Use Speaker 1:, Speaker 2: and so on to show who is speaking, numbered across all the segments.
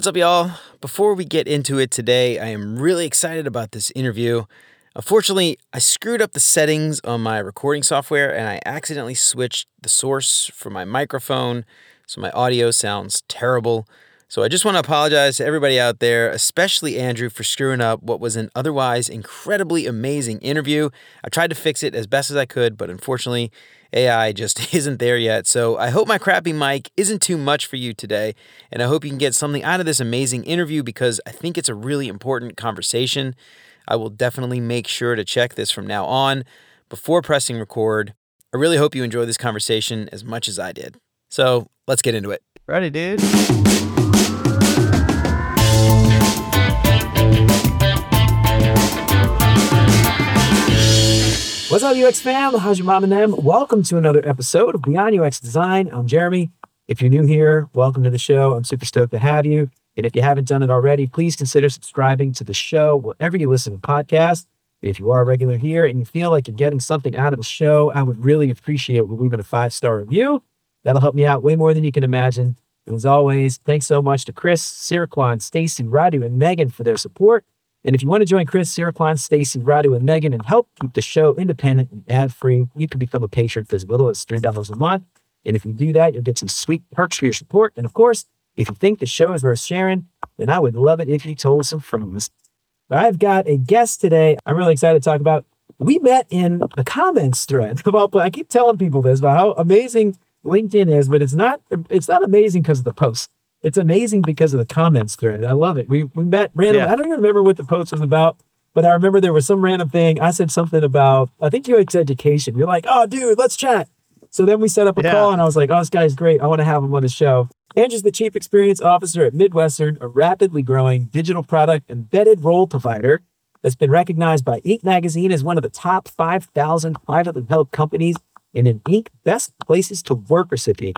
Speaker 1: What's up, y'all? Before we get into it today, I am really excited about this interview. Unfortunately, I screwed up the settings on my recording software and I accidentally switched the source for my microphone, so my audio sounds terrible. So I just want to apologize to everybody out there, especially Andrew, for screwing up what was an otherwise incredibly amazing interview. I tried to fix it as best as I could, but unfortunately, AI just isn't there yet. So I hope my crappy mic isn't too much for you today, and I hope you can get something out of this amazing interview because I think it's a really important conversation. I will definitely make sure to check this from now on before pressing record. I really hope you enjoy this conversation as much as I did. So let's get into it.
Speaker 2: Ready, dude?
Speaker 3: What's up, UX fam? How's your mom and them? Welcome to another episode of Beyond UX Design. I'm Jeremy. If you're new here, welcome to the show. I'm super stoked to have you. And if you haven't done it already, please consider subscribing to the show wherever you listen to podcasts. If you are a regular here and you feel like you're getting something out of the show, I would really appreciate leaving a five star review. That'll help me out way more than you can imagine. And as always, thanks so much to Chris, Siraquan, Stacy, Radu, and Megan for their support. And if you want to join Chris, Siraquan, Stacy, Radu, and Megan and help keep the show independent and ad free, you can become a patron for as little as $3 a month. And if you do that, you'll get some sweet perks for your support. And of course, if you think the show is worth sharing, then I would love it if you told some friends. I've got a guest today I'm really excited to talk about. We met in the comments thread about, I keep telling people this about how amazing LinkedIn is, but it's not, it's not amazing because of the posts. It's amazing because of the comments thread. I love it. We, we met randomly.
Speaker 2: Yeah.
Speaker 3: I don't even remember what the post was about, but I remember there was some random thing. I said something about, I think you UX education. You're like, oh, dude, let's chat. So then we set up a
Speaker 2: Yeah.
Speaker 3: call and I was like, oh, this guy's great. I want to have him on the show. Andrew's the Chief Experience Officer at Midwestern, a rapidly growing digital product embedded role provider that's been recognized by Inc. magazine as one of the top 5,000 privately held companies and an Inc. Best Places to Work recipient.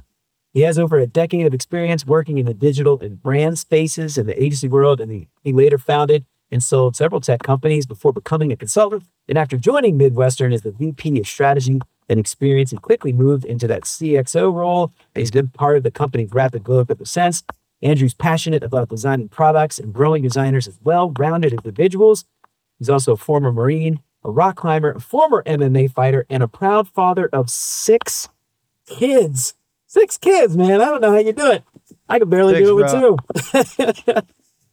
Speaker 3: He has over a decade of experience working in the digital and brand spaces in the agency world, and he, later founded and sold several tech companies before becoming a consultant. And after joining Midwestern as the VP of Strategy and Experience, he quickly moved into that CXO role. He's been part of the company's rapid growth ever since. Andrew's passionate about designing products and growing designers as well-rounded individuals. He's also a former Marine, a rock climber, a former MMA fighter, and a proud father of six kids. Six kids, man. I don't know how you do it. I could barely
Speaker 2: Six,
Speaker 3: do it with two.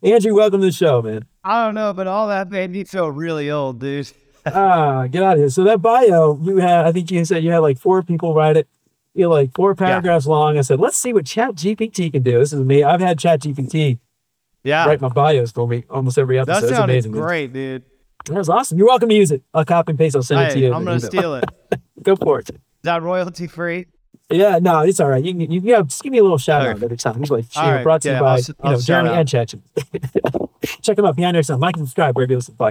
Speaker 3: Andrew, welcome to the show, man.
Speaker 2: I don't know, but all that made me feel really old, dude.
Speaker 3: ah, get out of here. So that bio you had, I think you said you had like four people write it. You know, like four paragraphs long. I said, let's see what Chat GPT can do. This is me. I've had Chat GPT
Speaker 2: Yeah,
Speaker 3: write my bios for me almost every episode.
Speaker 2: that
Speaker 3: It's
Speaker 2: sounded
Speaker 3: amazing.
Speaker 2: great, dude.
Speaker 3: That was awesome. You're welcome to use it. I'll copy and paste. I'll send it to you.
Speaker 2: I'm gonna steal it.
Speaker 3: Go for it.
Speaker 2: that royalty free?
Speaker 3: Yeah, no, it's all right. You, can- you, you know, just give me a little shout out
Speaker 2: Okay.
Speaker 3: every time. Just like,
Speaker 2: All right,
Speaker 3: brought to
Speaker 2: yeah,
Speaker 3: you by
Speaker 2: I'll
Speaker 3: you
Speaker 2: I'll
Speaker 3: know Jeremy
Speaker 2: out.
Speaker 3: and Chat. Check them out behind son. Like and subscribe wherever you listen to.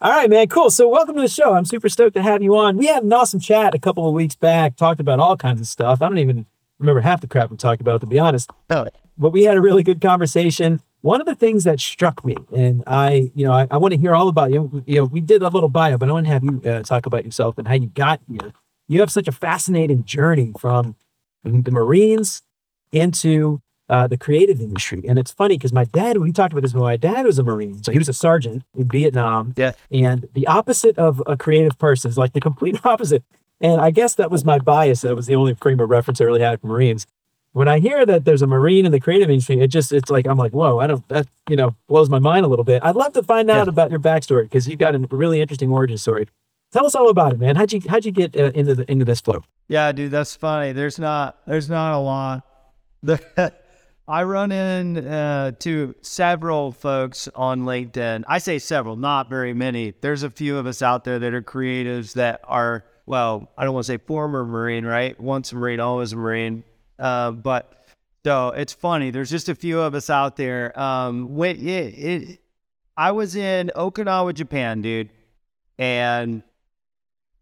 Speaker 3: All right, man, cool. So welcome to the show. I'm super stoked to have you on. We had an awesome chat a couple of weeks back, talked about all kinds of stuff. I don't even remember half the crap we talked about, to be honest.
Speaker 2: Oh,
Speaker 3: but we had a really good conversation. One of the things that struck me, and I, you know, I, I want to hear all about you. You know, we did a little bio, but I want to have you uh, talk about yourself and how you got here. You have such a fascinating journey from the Marines into uh, the creative industry, and it's funny because my dad, we talked about this. My dad was a Marine, so he was a sergeant in Vietnam.
Speaker 2: Yeah.
Speaker 3: and the opposite of a creative person is like the complete opposite. And I guess that was my bias. That was the only frame of reference I really had for Marines when I hear that there's a Marine in the creative industry, it just it's like I'm like, whoa, I don't that you know blows my mind a little bit. I'd love to find out
Speaker 2: Yeah.
Speaker 3: about your backstory because you've got a really interesting origin story. Tell us all about it, man. How'd you how'd you get uh, into the into this flow?
Speaker 2: yeah, dude, that's funny. There's not, there's not a lot. I run in uh, to several folks on LinkedIn. I say several, not very many. There's a few of us out there that are creatives that are, well, I don't want to say former Marine, right? Once a Marine, always a Marine. Uh, but so it's funny. There's just a few of us out there. Um, when it, it, I was in Okinawa, Japan, dude, and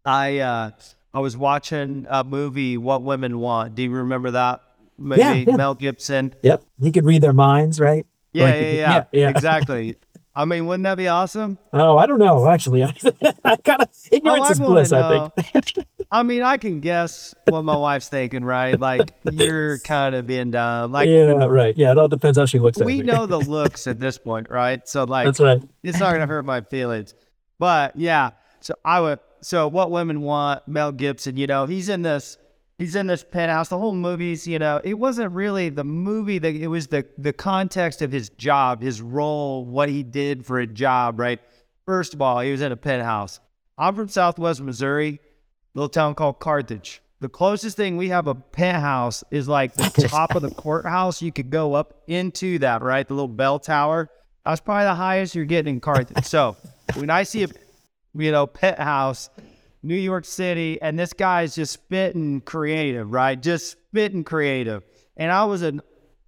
Speaker 2: I uh, I was watching a movie, What Women Want. Do you remember that movie?
Speaker 3: Yeah, yeah.
Speaker 2: Mel Gibson.
Speaker 3: Yep, he could read their minds, right?
Speaker 2: Yeah,
Speaker 3: Like,
Speaker 2: yeah, yeah,
Speaker 3: yeah,
Speaker 2: exactly. I mean, wouldn't that be awesome?
Speaker 3: Oh, I don't know. Actually, I kind of ignorance
Speaker 2: Oh,
Speaker 3: is bliss. I think.
Speaker 2: I mean, I can guess what my wife's thinking, right? Like you're kind of being dumb. Like
Speaker 3: yeah, right. Yeah, it all depends how she looks at
Speaker 2: we know the looks at this point, right? So like
Speaker 3: That's right.
Speaker 2: it's not gonna hurt my feelings. But yeah, so I would. So what women want? Mel Gibson, you know, he's in this. He's in this penthouse. The whole movie's, you know, it wasn't really the movie. That it was the the context of his job, his role, what he did for a job. Right. First of all, he was in a penthouse. I'm from Southwest Missouri, little town called Carthage. The closest thing we have a penthouse is like the top of the courthouse. You could go up into that, right? The little bell tower. That's probably the highest you're getting in Carthage. So when I see a, you know, penthouse, New York City, and this guy's just spitting creative, right? Just spitting creative. And I was an,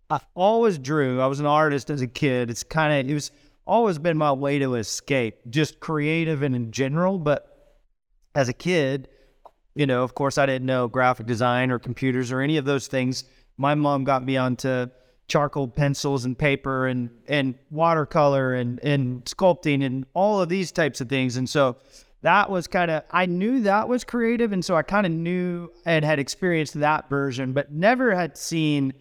Speaker 2: I always drew. I was an artist as a kid. It's kind of, it was always been my way to escape, just creative and in general. But as a kid, you know, of course, I didn't know graphic design or computers or any of those things. My mom got me onto charcoal pencils and paper and and watercolor and and sculpting and all of these types of things. And so that was kind of I knew that was creative, and so I kind of knew and had experienced that version, but never had seen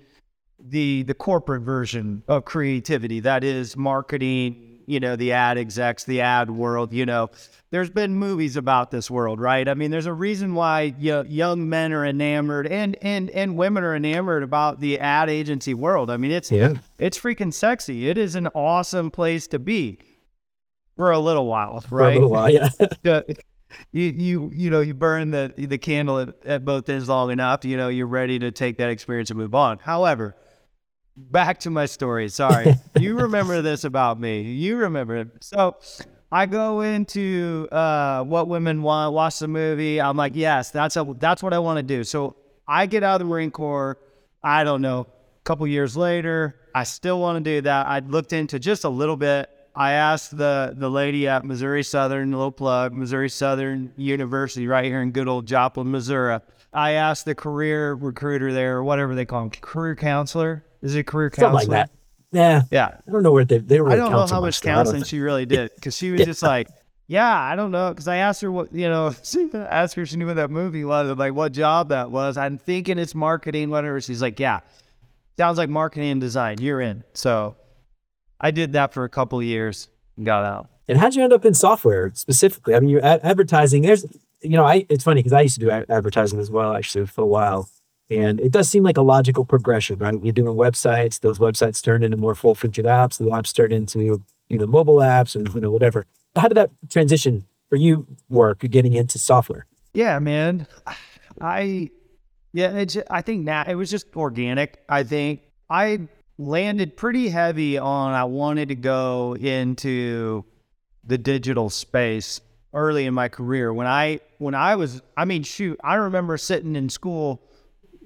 Speaker 2: the the corporate version of creativity. That is marketing, you know, the ad execs, the ad world. You know, there's been movies about this world, right? I mean, there's a reason why you young men are enamored and and and women are enamored about the ad agency world. I mean, it's
Speaker 3: Yeah.
Speaker 2: it's freaking sexy. It is an awesome place to be for a little while,
Speaker 3: For
Speaker 2: right?
Speaker 3: a little while. Yeah.
Speaker 2: You you you know you burn the the candle at, at both ends long enough. You know you're ready to take that experience and move on. However, back to my story. Sorry, you remember this about me. You remember it. So I go into uh, what women want. Watch the movie. I'm like, yes, that's a, that's what I want to do. So I get out of the Marine Corps. I don't know. A couple years later, I still want to do that. I looked into just a little bit. I asked the the lady at Missouri Southern, a little plug, Missouri Southern University, right here in good old Joplin, Missouri. I asked the career recruiter there, or whatever they call him, career counselor. Is it career counselor?
Speaker 3: Something like that. Yeah.
Speaker 2: Yeah.
Speaker 3: I don't know where they they were.
Speaker 2: I don't know how much
Speaker 3: though. I don't
Speaker 2: counseling she really did because she was just like, yeah, I don't know. Because I asked her what, you know, she asked her if she knew what that movie was, like what job that was. I'm thinking it's marketing, whatever. She's like, yeah, sounds like marketing and design. You're in. So I did that for a couple of years and got out.
Speaker 3: And how'd you end up in software specifically? I mean, you're ad- advertising. There's, you know, I it's funny because I used to do advertising as well, actually, for a while. And it does seem like a logical progression, right? You're doing websites; those websites turn into more full-featured apps. The apps turn into you know mobile apps and you know whatever. How did that transition for you work getting into software?
Speaker 2: Yeah, man. I yeah, it's I think now it was just organic. I think I landed pretty heavy on I wanted to go into the digital space early in my career. When I when I was I mean shoot, I remember sitting in school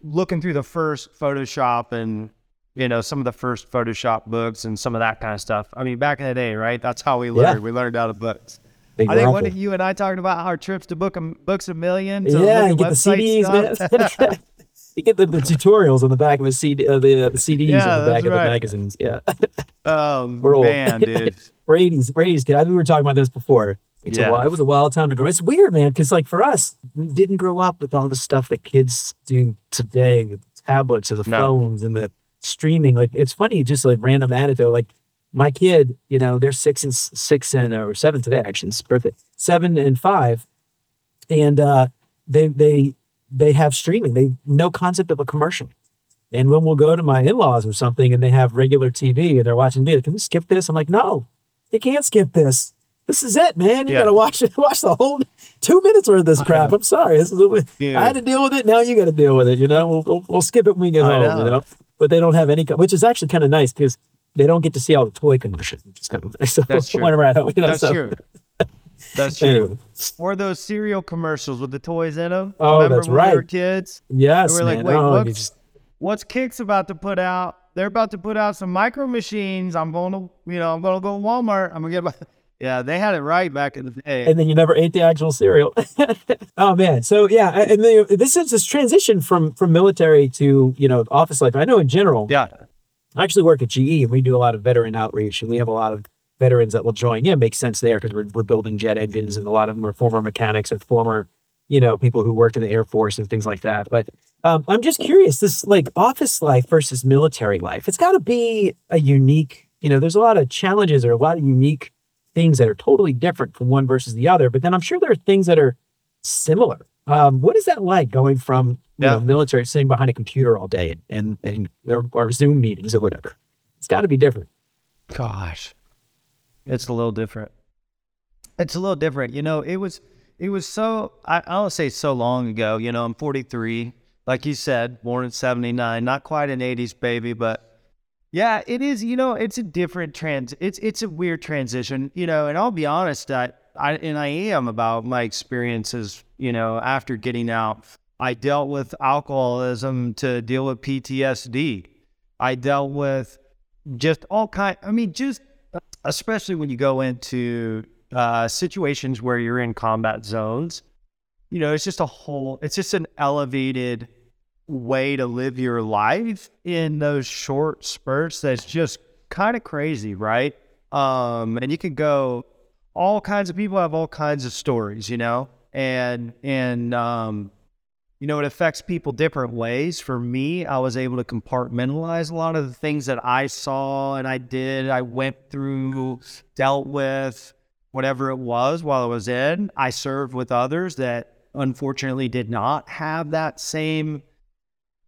Speaker 2: looking through the first Photoshop and you know some of the first Photoshop books and some of that kind of stuff. I mean back in the day, right? That's how we learned. We learned out of books.
Speaker 3: Big
Speaker 2: I think one of you and I talked about our trips to book a, books a million.
Speaker 3: Yeah, you get the CDs, you get the, the tutorials on the back of a CD, uh, the, the CDs
Speaker 2: Yeah,
Speaker 3: on the back
Speaker 2: that's
Speaker 3: of the magazines. Yeah,
Speaker 2: oh man, dude.
Speaker 3: Brady's Brady's kid. I think we were talking about this before. It's
Speaker 2: Yeah.
Speaker 3: a wild, it was a wild time to grow. It's weird, man, because like for us, we didn't grow up with all the stuff that kids do today, with tablets and the
Speaker 2: No.
Speaker 3: phones and the streaming. Like it's funny, just like random anecdote. Like my kid, you know, they're six and six and or seven today. Actually, it's birthday, seven and five, and uh, they they they have streaming. They no concept of a commercial. And when we'll go to my in-laws or something, and they have regular TV and they're watching me, they can we skip this? I'm like, no, you can't skip this. This is it, man. You
Speaker 2: Yeah.
Speaker 3: gotta watch it. Watch the whole two minutes worth of this crap. I'm sorry. This is what
Speaker 2: Dude.
Speaker 3: I had to deal with it. Now you got to deal with it. You know, we'll, we'll, we'll skip it when we get
Speaker 2: I
Speaker 3: home.
Speaker 2: know.
Speaker 3: You know, but they don't have any, which is actually kind of nice because they don't get to see all the toy is kind of. So
Speaker 2: That's true.
Speaker 3: home, you know,
Speaker 2: That's
Speaker 3: so-
Speaker 2: true. That's true.
Speaker 3: Anyway.
Speaker 2: Or those cereal commercials with the toys in them.
Speaker 3: Oh,
Speaker 2: Remember
Speaker 3: that's
Speaker 2: when we were
Speaker 3: right.
Speaker 2: kids?
Speaker 3: Yes,
Speaker 2: And we're like, wait,
Speaker 3: oh,
Speaker 2: what's-
Speaker 3: just-
Speaker 2: What's Kix about to put out? They're about to put out some micro machines. I'm going to, you know, I'm going to go to Walmart. I'm going to get my. Yeah, they had it right back in the day.
Speaker 3: and then you never ate the actual cereal. oh man, so yeah, and then this is this transition from from military to you know office life. I know in general,
Speaker 2: yeah.
Speaker 3: I actually work at GE and we do a lot of veteran outreach and we have a lot of veterans that will join. Yeah, makes sense there because we're, we're building jet engines and a lot of them are former mechanics and former, you know, people who worked in the Air Force and things like that. But um, I'm just curious, this like office life versus military life, it's got to be a unique, you know, there's a lot of challenges or a lot of unique things that are totally different from one versus the other. But then I'm sure there are things that are similar. Um, what is that like going from
Speaker 2: Yeah.
Speaker 3: know military sitting behind a computer all day and and or, or Zoom meetings or whatever? It's got to be different.
Speaker 2: Gosh, it's a little different. It's a little different. You know, it was it was so I I don't say so long ago. You know, I'm 43, like you said, born in '79, not quite an '80s baby, but yeah, it is. You know, it's a different trans. It's it's a weird transition. You know, and I'll be honest, I I and I am about my experiences. You know, after getting out, I dealt with alcoholism to deal with PTSD. I dealt with just all kind. I mean, just especially when you go into uh, situations where you're in combat zones. You know, it's just a whole. It's just an elevated way to live your life in those short spurts. That's just kind of crazy, right? Um, and you can go. All kinds of people have all kinds of stories, you know, and and um, you know, it affects people different ways. For me, I was able to compartmentalize a lot of the things that I saw and I did, I went through, dealt with, whatever it was while I was in. I served with others that unfortunately did not have that same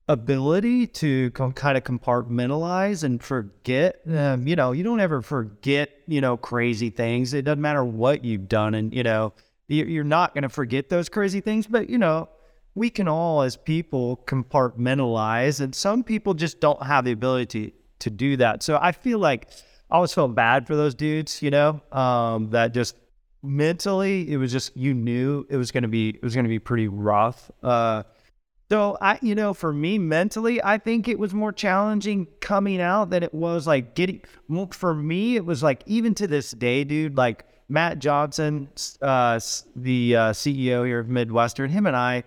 Speaker 2: ability to kind of compartmentalize and forget. Um, you know, you don't ever forget, you know, crazy things. It doesn't matter what you've done. And, you know, you- you're not going to forget those crazy things, but, you know, we can all as people compartmentalize and some people just don't have the ability to, to do that so i feel like i always felt bad for those dudes you know um, that just mentally it was just you knew it was going to be it was going to be pretty rough uh, so i you know for me mentally i think it was more challenging coming out than it was like getting for me it was like even to this day dude like matt johnson uh, the uh, ceo here of midwestern him and i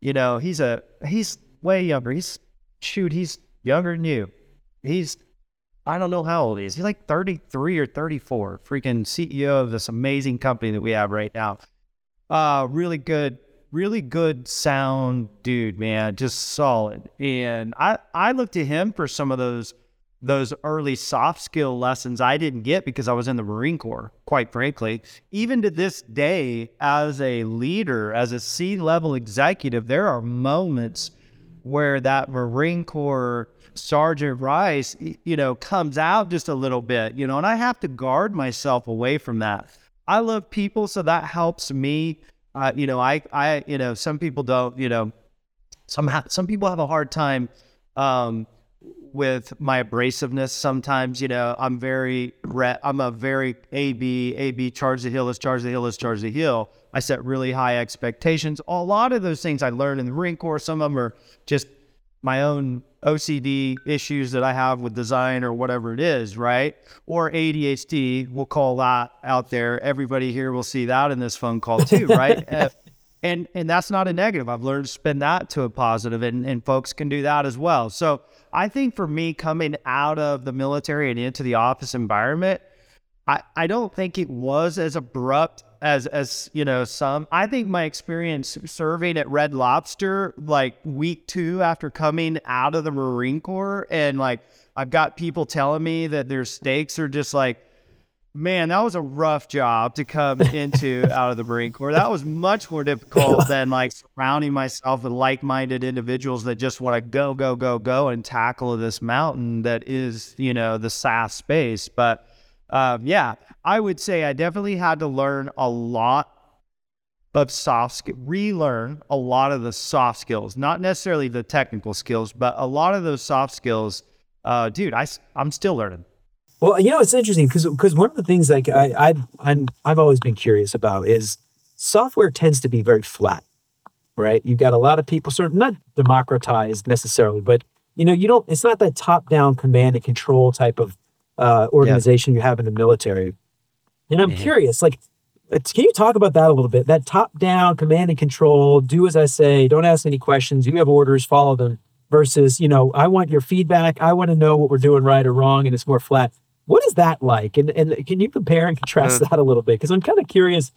Speaker 2: you know, he's a he's way younger. He's shoot, he's younger than you. He's I don't know how old he is. He's like 33 or 34. Freaking CEO of this amazing company that we have right now. Uh really good, really good sound dude, man. Just solid. And I I look to him for some of those those early soft skill lessons I didn't get because I was in the Marine Corps, quite frankly. Even to this day, as a leader, as a C level executive, there are moments where that Marine Corps Sergeant Rice, you know, comes out just a little bit, you know, and I have to guard myself away from that. I love people, so that helps me. Uh, you know, I, I, you know, some people don't, you know, some ha- some people have a hard time um, with my abrasiveness. Sometimes, you know, I'm very re- I'm a very A B A B charge the hill, let's charge the hill, let's charge the hill. I set really high expectations. A lot of those things I learned in the Marine Corps. Some of them are just my own OCD issues that I have with design or whatever it is, right? Or ADHD, we'll call that out there. Everybody here will see that in this phone call too, right? And and that's not a negative. I've learned to spin that to a positive, and and folks can do that as well. So I think for me, coming out of the military and into the office environment, I, I don't think it was as abrupt as as you know some. I think my experience serving at Red Lobster, like week two after coming out of the Marine Corps, and like I've got people telling me that their steaks are just like, man, that was a rough job to come into out of the Marine Corps. That was much more difficult than like surrounding myself with like-minded individuals that just want to go, go, go, go and tackle this mountain that is, you know, the SaaS space. But um, yeah, I would say I definitely had to learn a lot of soft sk- relearn a lot of the soft skills, not necessarily the technical skills, but a lot of those soft skills. Uh, dude, I, I'm still learning.
Speaker 3: Well, you know, it's interesting because because one of the things like I, I I'm I've always been curious about is software tends to be very flat, right? You've got a lot of people sort of not democratized necessarily, but you know, you don't. It's not that top down command and control type of uh, organization you have in the military. And I'm curious, like, can you talk about that a little bit? That top down command and control, do as I say, don't ask any questions. You have orders, follow them. Versus, you know, I want your feedback. I want to know what we're doing right or wrong, and it's more flat What is that like? And and can you compare and contrast that a little bit? Because I'm kind of curious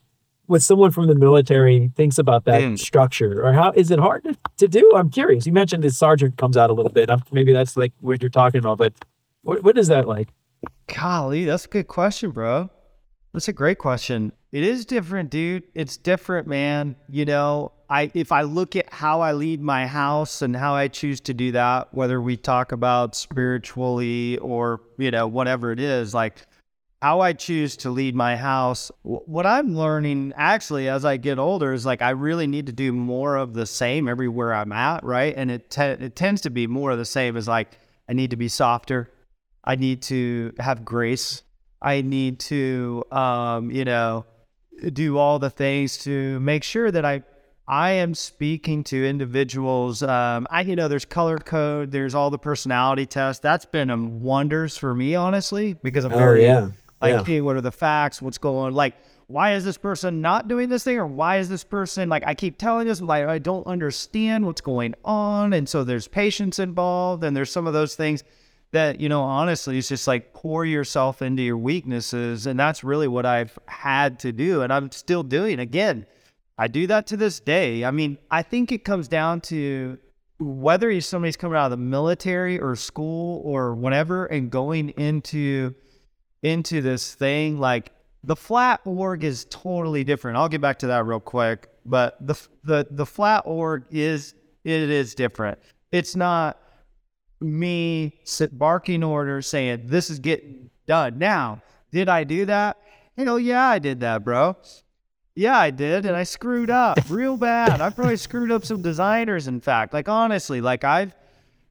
Speaker 3: what someone from the military thinks about that
Speaker 2: Mm.
Speaker 3: structure, or how is it hard to, to do? I'm curious. You mentioned the sergeant comes out a little bit. I'm, maybe that's like what you're talking about, but what, what is that like?
Speaker 2: Golly, that's a good question, bro. That's a great question. It is different, dude. It's different, man. You know, I if I look at how I lead my house and how I choose to do that, whether we talk about spiritually or, you know, whatever it is, like how I choose to lead my house, what I'm learning actually as I get older is like I really need to do more of the same everywhere I'm at, right? And it te- it tends to be more of the same as like I need to be softer. I need to have grace. I need to, um, you know, do all the things to make sure that I, I am speaking to individuals. Um, I, you know, there's color code. There's all the personality tests. That's been um, wonders for me, honestly, because I'm very
Speaker 3: yeah.
Speaker 2: like,
Speaker 3: Yeah.
Speaker 2: hey, what are the facts? What's going on? Like, why is this person not doing this thing? Or why is this person like I keep telling this, like I don't understand what's going on. And so there's patience involved, and there's some of those things that, you know, honestly, it's just like pour yourself into your weaknesses. And that's really what I've had to do. And I'm still doing again. I do that to this day. I mean, I think it comes down to whether somebody's coming out of the military or school or whatever and going into into this thing like the flat org is totally different. I'll get back to that real quick, but the the the flat org is it is different. It's not me sit barking orders saying this is getting done. Now, did I do that? Hell yeah, I did that, bro. Yeah, I did, and I screwed up real bad. I probably screwed up some designers. In fact, like honestly, like I've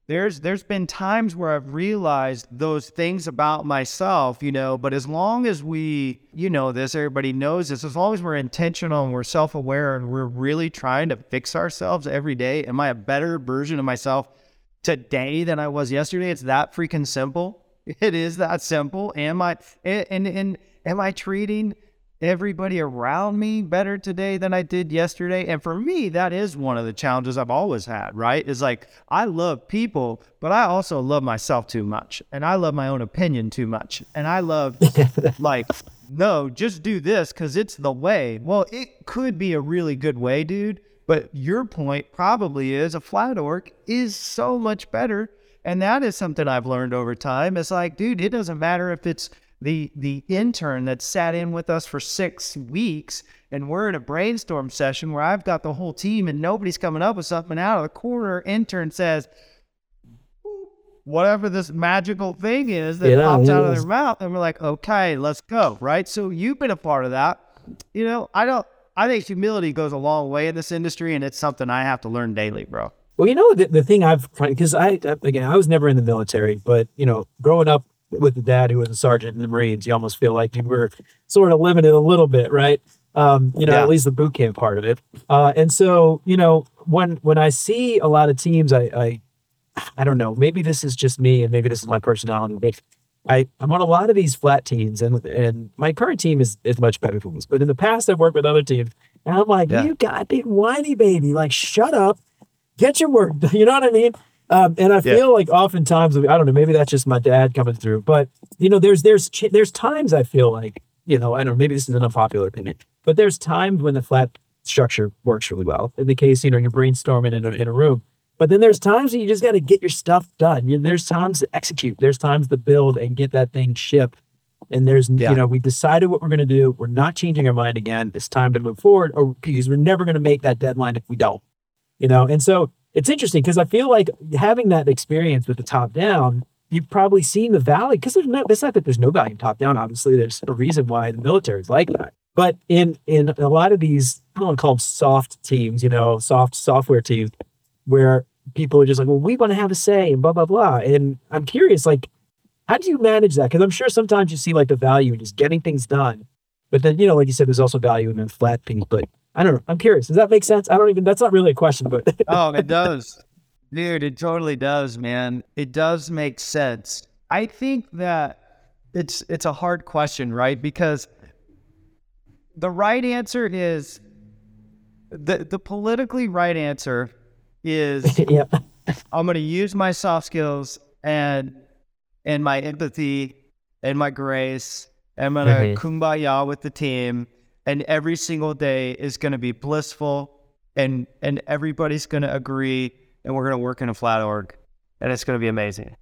Speaker 2: there's there's been times where I've realized those things about myself, you know. But as long as we, you know, this, everybody knows this. As long as we're intentional and we're self-aware and we're really trying to fix ourselves every day. Am I a better version of myself today than I was yesterday? It's that freaking simple. It is that simple. Am I and and, and am I treating everybody around me better today than I did yesterday. And for me, that is one of the challenges I've always had, right? Is like I love people, but I also love myself too much. And I love my own opinion too much. And I love like, no, just do this because it's the way. Well, it could be a really good way, dude. But your point probably is a flat org is so much better. And that is something I've learned over time. It's like, dude, it doesn't matter if it's the the intern that sat in with us for six weeks and we're in a brainstorm session where I've got the whole team and nobody's coming up with something out of the corner. Intern says, whatever this magical thing is that
Speaker 3: Yeah,
Speaker 2: pops out of their mouth, and we're like, okay, let's go, right? So you've been a part of that. You know, I don't. I think humility goes a long way in this industry, and it's something I have to learn daily, bro.
Speaker 3: Well, you know the, the thing I've because I again I was never in the military, but you know growing up with the dad who was a sergeant in the Marines, you almost feel like you were sort of limited a little bit, right? Um, you know,
Speaker 2: Yeah.
Speaker 3: at least the boot camp part of it. Uh, and so you know when when I see a lot of teams, I I I don't know, maybe this is just me and maybe this is my personality. I I'm on a lot of these flat teams, and and my current team is is much better than this. But in the past, I've worked with other teams, and I'm like,
Speaker 2: Yeah.
Speaker 3: you goddamn whiny baby, like shut up get your work done. You know what I mean? Um, and I
Speaker 2: Yeah.
Speaker 3: feel like oftentimes, I don't know, maybe that's just my dad coming through, but you know, there's, there's, there's times I feel like, you know, I don't know, maybe this is an unpopular opinion, but there's times when the flat structure works really well. In the case, you know, you're brainstorming in a, in a room, but then there's times that you just got to get your stuff done. You, there's times to execute, there's times to build and get that thing shipped. And there's,
Speaker 2: Yeah.
Speaker 3: you know, we decided what we're going to do. We're not changing our mind again. It's time to move forward, or because we're never going to make that deadline if we don't you know and so it's interesting because i feel like having that experience with the top down you've probably seen the value because there's no it's not that there's no value in top down obviously there's a reason why the military is like that but in in a lot of these i don't want to call them soft teams you know soft software teams where people are just like well we want to have a say and blah blah blah and i'm curious like how do you manage that because i'm sure sometimes you see like the value in just getting things done but then you know like you said there's also value in flat things but I don't know. I'm curious. Does that make sense? I don't even. That's not really a question, but
Speaker 2: oh, it does. Dude, it totally does, man. It does make sense. I think that it's it's a hard question, right? Because the right answer is the the politically right answer is
Speaker 3: yeah,
Speaker 2: I'm going to use my soft skills and and my empathy and my grace. I'm going to
Speaker 3: Mhm.
Speaker 2: kumbaya with the team. And every single day is going to be blissful and, and everybody's going to agree. And we're going to work in a flat org and it's going to be amazing.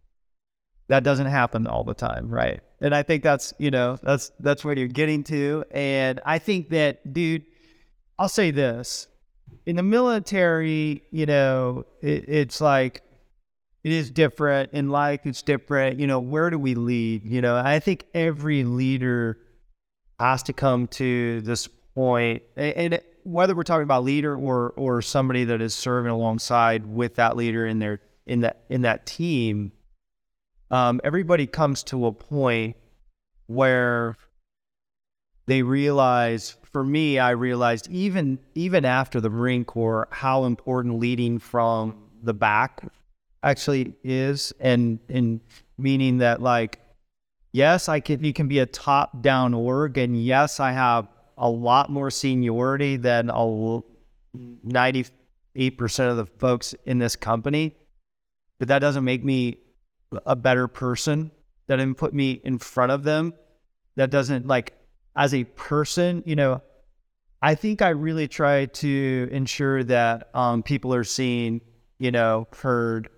Speaker 2: That doesn't happen all the time, right? And I think that's, you know, that's, that's what you're getting to. And I think that, dude, I'll say this in the military, you know, it, it's like it is different in life. It's different. You know, where do we lead? You know, I think every leader has to come to this point, and whether we're talking about leader or or somebody that is serving alongside with that leader in their in that in that team, um, everybody comes to a point where they realize for me i realized even even after the marine corps how important leading from the back actually is and and meaning that like yes i can you can be a top down org and yes i have a lot more seniority than a l- 98% of the folks in this company but that doesn't make me a better person that doesn't put me in front of them that doesn't like as a person you know i think i really try to ensure that um, people are seen you know heard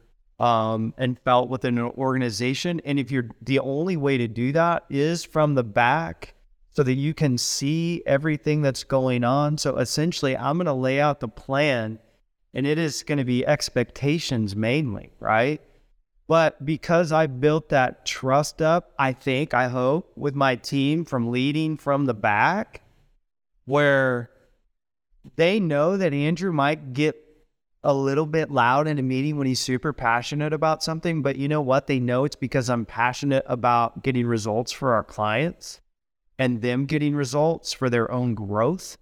Speaker 2: um, and felt within an organization. And if you're the only way to do that is from the back so that you can see everything that's going on. So essentially i'm going to lay out the plan and it is going to be expectations mainly right but because I built that trust up, I think, I hope, with my team from leading from the back, where they know that Andrew might get a little bit loud in a meeting when he's super passionate about something. But you know what? They know it's because I'm passionate about getting results for our clients and them getting results for their own growth.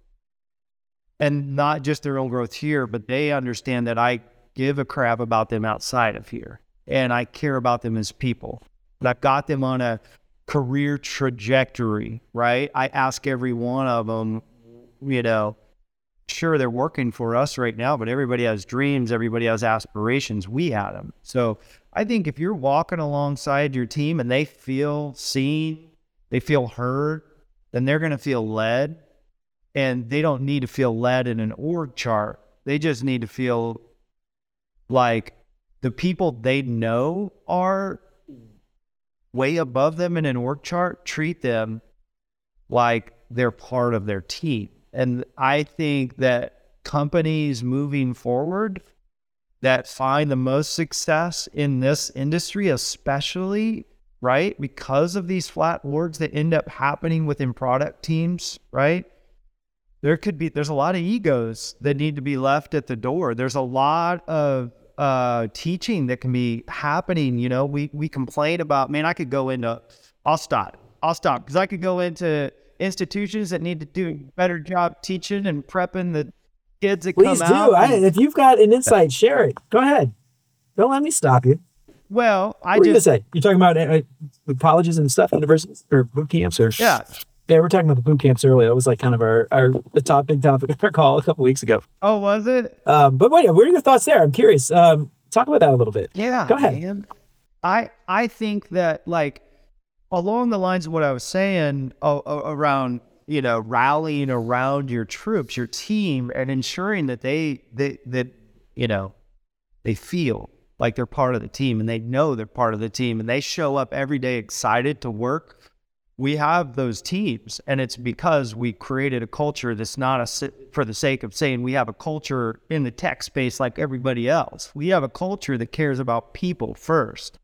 Speaker 2: And not just their own growth here, but they understand that I give a crap about them outside of here and I care about them as people. I've got them on a career trajectory, right? I ask every one of them, you know, sure, they're working for us right now, but everybody has dreams, everybody has aspirations. We had them. So I think if you're walking alongside your team and they feel seen, they feel heard, then they're going to feel led. And they don't need to feel led in an org chart. They just need to feel like the people they know are way above them in an org chart treat them like they're part of their team. And I think that companies moving forward that find the most success in this industry, especially, right, because of these flat orgs that end up happening within product teams, right? There could be, there's a lot of egos that need to be left at the door. There's a lot of uh, teaching that can be happening. You know, we we complain about, man, I could go into, I'll stop, I'll stop because I could go into institutions that need to do a better job teaching and prepping the kids that
Speaker 3: Please
Speaker 2: come
Speaker 3: do.
Speaker 2: out.
Speaker 3: I,
Speaker 2: and-
Speaker 3: if you've got an insight, share it. Go ahead. Don't let me stop you.
Speaker 2: well, I
Speaker 3: what are you say? You're talking about uh, uh, colleges and stuff, universities or boot camps, or
Speaker 2: yeah.
Speaker 3: Yeah, we're talking about the boot camps earlier. That was like kind of our our the top big topic of our call a couple weeks ago.
Speaker 2: Oh, was it?
Speaker 3: Um, but wait, what are your thoughts there? I'm curious. Um, talk about that a little bit.
Speaker 2: Yeah.
Speaker 3: Go ahead.
Speaker 2: man. I I think that like along the lines of what I was saying uh, uh, around you know rallying around your troops, your team, and ensuring that they they that you know they feel like they're part of the team and they know they're part of the team and they show up every day excited to work. We have those teams, and it's because we created a culture that's not a for the sake of saying we have a culture in the tech space like everybody else. We have a culture that cares about people first.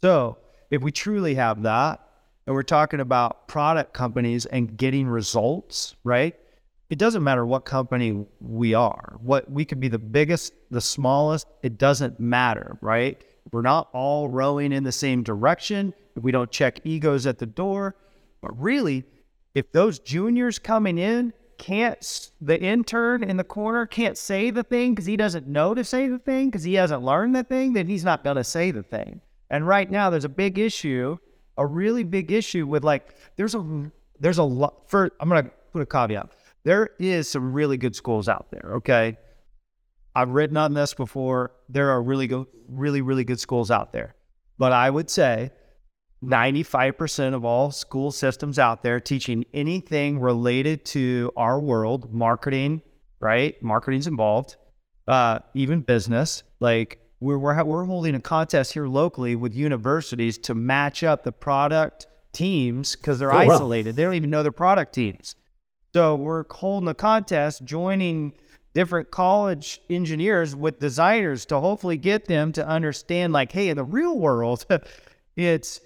Speaker 2: So if we truly have that, and we're talking about product companies and getting results, right? It doesn't matter what company we are. What we could be the biggest, the smallest, it doesn't matter, right? We're not all rowing in the same direction. If we don't check egos at the door, but really, if those juniors coming in can't, the intern in the corner can't say the thing because he doesn't know to say the thing because he hasn't learned the thing, then he's not going to say the thing. And right now, there's a big issue, a really big issue with like, there's a, there's a lot, for, I'm going to put a caveat. There is some really good schools out there, okay? I've written on this before. There are really good, really, really good schools out there. But I would say 95% of all school systems out there teaching anything related to our world, marketing, right? Marketing's involved, uh, even business. Like we're, we're, we're holding a contest here locally with universities to match up the product teams because they're
Speaker 3: Oh, wow.
Speaker 2: isolated. They don't even know their product teams. So we're holding a contest, joining different college engineers with designers to hopefully get them to understand, like, hey, in the real world, it's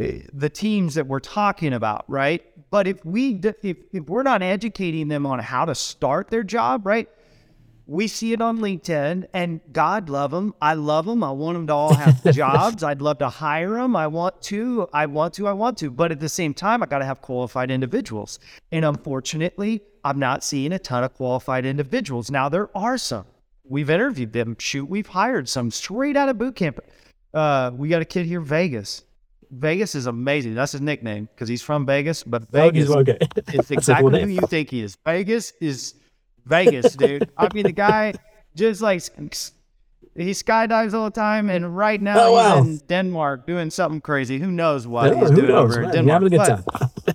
Speaker 2: eh, the teams that we're talking about, right? But if we if, if we're not educating them on how to start their job, right? We see it on LinkedIn, and God love them. I love them. I want them to all have jobs. I'd love to hire them. I want to. I want to. I want to. But at the same time, I got to have qualified individuals. And unfortunately, I'm not seeing a ton of qualified individuals. Now there are some. We've interviewed them. Shoot, we've hired some straight out of boot camp. Uh, we got a kid here, Vegas. Vegas is amazing. That's his nickname because he's from Vegas. But Vegas
Speaker 3: Oh, okay.
Speaker 2: it's
Speaker 3: That's a cool
Speaker 2: exactly who you think he is. Vegas is Vegas, dude. I mean, the guy just like he skydives all the time, and right now
Speaker 3: Oh, wow.
Speaker 2: he's in Denmark doing something crazy. Who knows what
Speaker 3: Yeah,
Speaker 2: he's doing
Speaker 3: knows?
Speaker 2: over in
Speaker 3: man? You're
Speaker 2: Denmark?
Speaker 3: having a good time.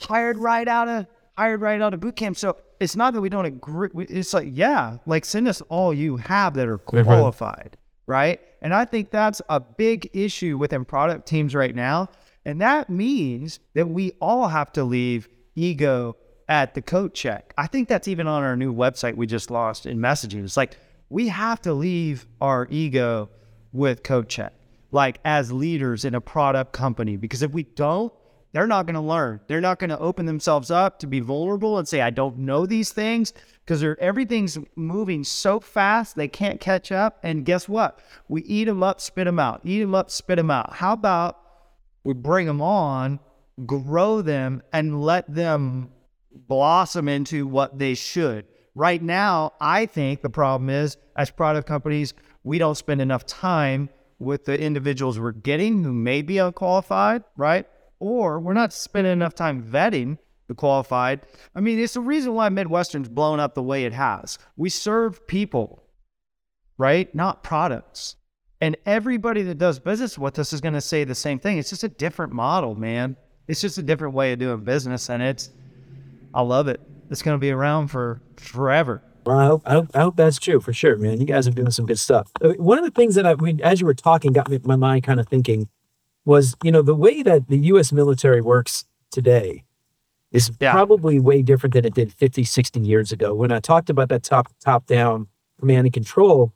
Speaker 2: hired right out of hired right out of boot camp. So it's not that we don't agree. It's like yeah, like send us all you have that are qualified, right? And I think that's a big issue within product teams right now. And that means that we all have to leave ego at the code check. I think that's even on our new website we just launched in messaging. It's like we have to leave our ego with code check, like as leaders in a product company, because if we don't, they're not going to learn. They're not going to open themselves up to be vulnerable and say, I don't know these things because everything's moving so fast they can't catch up. And guess what? We eat them up, spit them out, eat them up, spit them out. How about we bring them on, grow them, and let them blossom into what they should. Right now, I think the problem is as product companies, we don't spend enough time with the individuals we're getting who may be unqualified, right? Or we're not spending enough time vetting the qualified. I mean, it's the reason why Midwestern's blown up the way it has. We serve people, right? Not products. And everybody that does business with us is going to say the same thing. It's just a different model, man. It's just a different way of doing business. And it's, I love it. It's going to be around for forever.
Speaker 3: Well, I hope, I hope, I hope that's true for sure, man. You guys are doing some good stuff. Uh, One of the things that I, we, as you were talking, got me, my mind kind of thinking was, you know, the way that the U.S. military works today is
Speaker 2: Yeah.
Speaker 3: probably way different than it did 50, 60 years ago. When I talked about that top, top down command and control,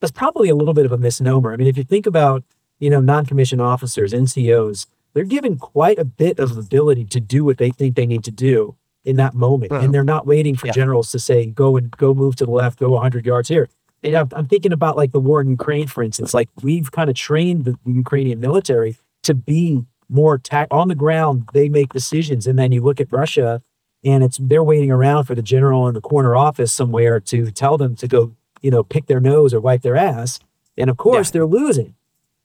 Speaker 3: that's probably a little bit of a misnomer. I mean, if you think about, you know, non-commissioned officers, NCOs, they're given quite a bit of ability to do what they think they need to do in that moment, and they're not waiting for
Speaker 2: Yeah.
Speaker 3: generals to say, "Go and go move to the left, go 100 yards here." And I'm, I'm thinking about like the war in Ukraine, for instance. Like we've kind of trained the, Ukrainian military to be more ta- on the ground. They make decisions, and then you look at Russia, and it's they're waiting around for the general in the corner office somewhere to tell them to go, you know, pick their nose or wipe their ass. And of course, they're losing.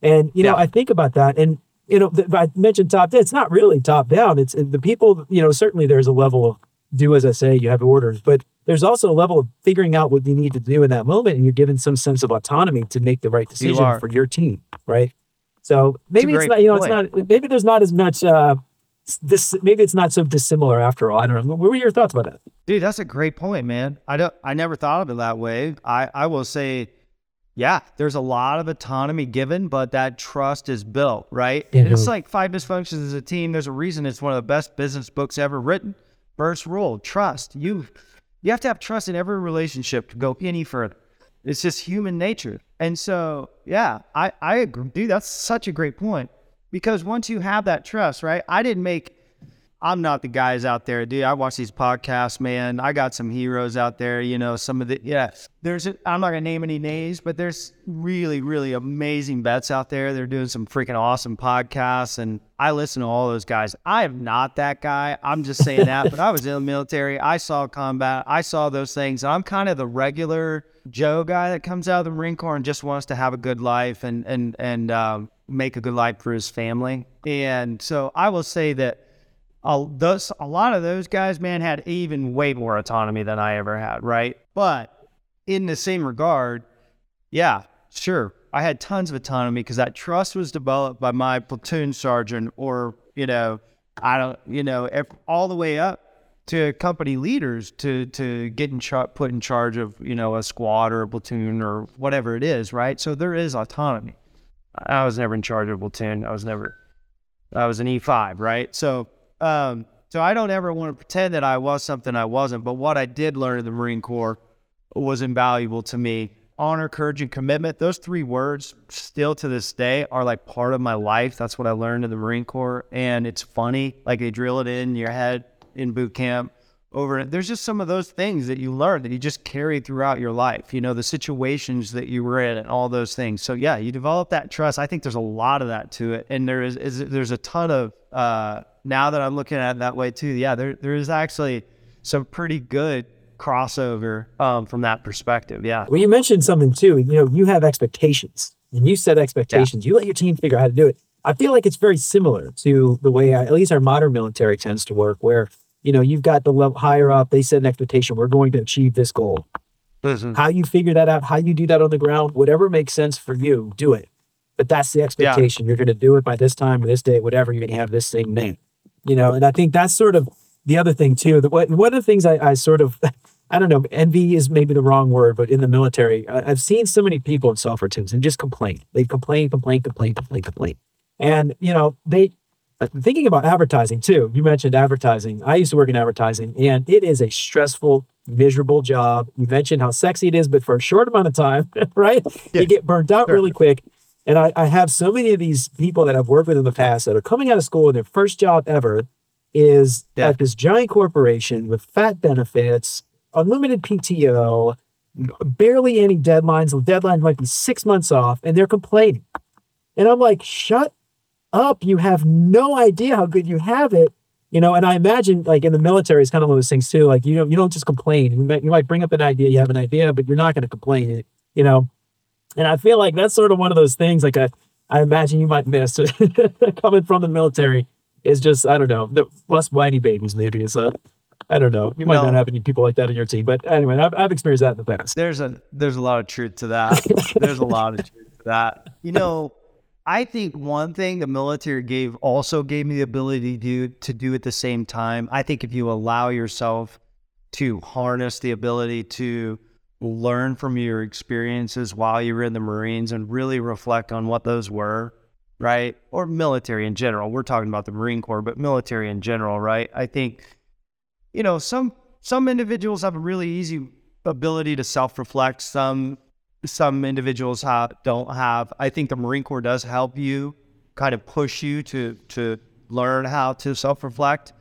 Speaker 3: And you know,
Speaker 2: Yeah.
Speaker 3: I think about that, and you know, I mentioned top down. It's not really top down. It's the people. You know, certainly there's a level of do as I say. You have orders, but there's also a level of figuring out what you need to do in that moment, and you're given some sense of autonomy to make the right decision
Speaker 2: are.
Speaker 3: for your team, right? So maybe it's
Speaker 2: great
Speaker 3: not. You know,
Speaker 2: point.
Speaker 3: it's not. Maybe there's not as much. Uh, this maybe it's not so dissimilar after all. I don't know. What were your thoughts about that?
Speaker 2: Dude, that's a great point, man. I don't I never thought of it that way. I, I will say, yeah, there's a lot of autonomy given, but that trust is built, right? And it's like five dysfunctions as a team. There's a reason it's one of the best business books ever written. First rule, trust. You you have to have trust in every relationship to go any further. It's just human nature. And so, yeah, I, I agree. Dude, that's such a great point. Because once you have that trust, right? I didn't make I'm not the guys out there, dude. I watch these podcasts, man. I got some heroes out there, you know, some of the, yeah. There's, I'm not going to name any names, but there's really, really amazing vets out there. They're doing some freaking awesome podcasts. And I listen to all those guys. I am not that guy. I'm just saying that, but I was in the military. I saw combat. I saw those things. I'm kind of the regular Joe guy that comes out of the Marine Corps and just wants to have a good life and, and, and, um, make a good life for his family. And so I will say that a, those, a lot of those guys, man, had even way more autonomy than I ever had, right? But in the same regard, yeah, sure. I had tons of autonomy because that trust was developed by my platoon sergeant, or you know, I don't, you know, all the way up to company leaders to to get in char- put in charge of you know a squad or a platoon or whatever it is, right? So there is autonomy. I was never in charge of a platoon. I was never. I was an E five, right? So, um, so I don't ever want to pretend that I was something I wasn't. But what I did learn in the Marine Corps was invaluable to me. Honor, courage, and commitment. Those three words still to this day are like part of my life. That's what I learned in the Marine Corps. And it's funny, like they drill it in your head in boot camp over it. There's just some of those things that you learn that you just carry throughout your life, you know, the situations that you were in and all those things. So yeah, you develop that trust. I think there's a lot of that to it. And there is, is there's a ton of uh now that I'm looking at it that way too. Yeah, there there is actually some pretty good crossover um, from that perspective. Yeah.
Speaker 3: Well, you mentioned something too. You know, you have expectations and you set expectations. You let your team figure out how to do it. I feel like it's very similar to the way, I, at least our modern military tends to work, where you know you've got the level higher up. They set an expectation. We're going to achieve this goal.
Speaker 2: Listen,
Speaker 3: How you figure that out, how you do that on the ground, whatever makes sense for you, do it. But that's the expectation. You're going to do it by this time or this day, whatever. You're going to have this thing made. You know, and I think that's sort of the other thing too. That one one of the things I, I sort of, I don't know, envy is maybe the wrong word, but in the military, I, I've seen so many people in software teams and just complain. They complain, complain, complain, complain, complain. And you know, they thinking about advertising too. You mentioned advertising. I used to work in advertising, and it is a stressful, miserable job. You mentioned how sexy it is, but for a short amount of time, right?
Speaker 2: Yeah.
Speaker 3: You get burned out
Speaker 2: Sure.
Speaker 3: really quick. And I, I have so many of these people that I've worked with in the past that are coming out of school and their first job ever is
Speaker 2: Yeah.
Speaker 3: at this giant corporation with fat benefits, unlimited PTO, barely any deadlines. The deadline might be six months off, and they're complaining. And I'm like, shut up. You have no idea how good you have it. You know, and I imagine like in the military, it's kind of one of those things too. Like, you know, you don't just complain. You might, you might bring up an idea, you have an idea, but you're not going to complain, you know. And I feel like that's sort of one of those things like I, I imagine you might miss coming from the military is just, I don't know, the plus whiny babies maybe. Is so I don't know. You might
Speaker 2: No.
Speaker 3: not have any people like that in your team. But anyway, I've, I've experienced that in the past.
Speaker 2: there's a there's a lot of truth to that. there's a lot of truth to that. You know, I think one thing the military gave also gave me the ability to do, to do at the same time. I think if you allow yourself to harness the ability to learn from your experiences while you were in the Marines and really reflect on what those were, right? Or military in general. We're talking about the Marine Corps, but military in general, right? I think you know, some some individuals have a really easy ability to self-reflect. Some some individuals have don't have. I think the Marine Corps does help you, kind of push you to to learn how to self-reflect.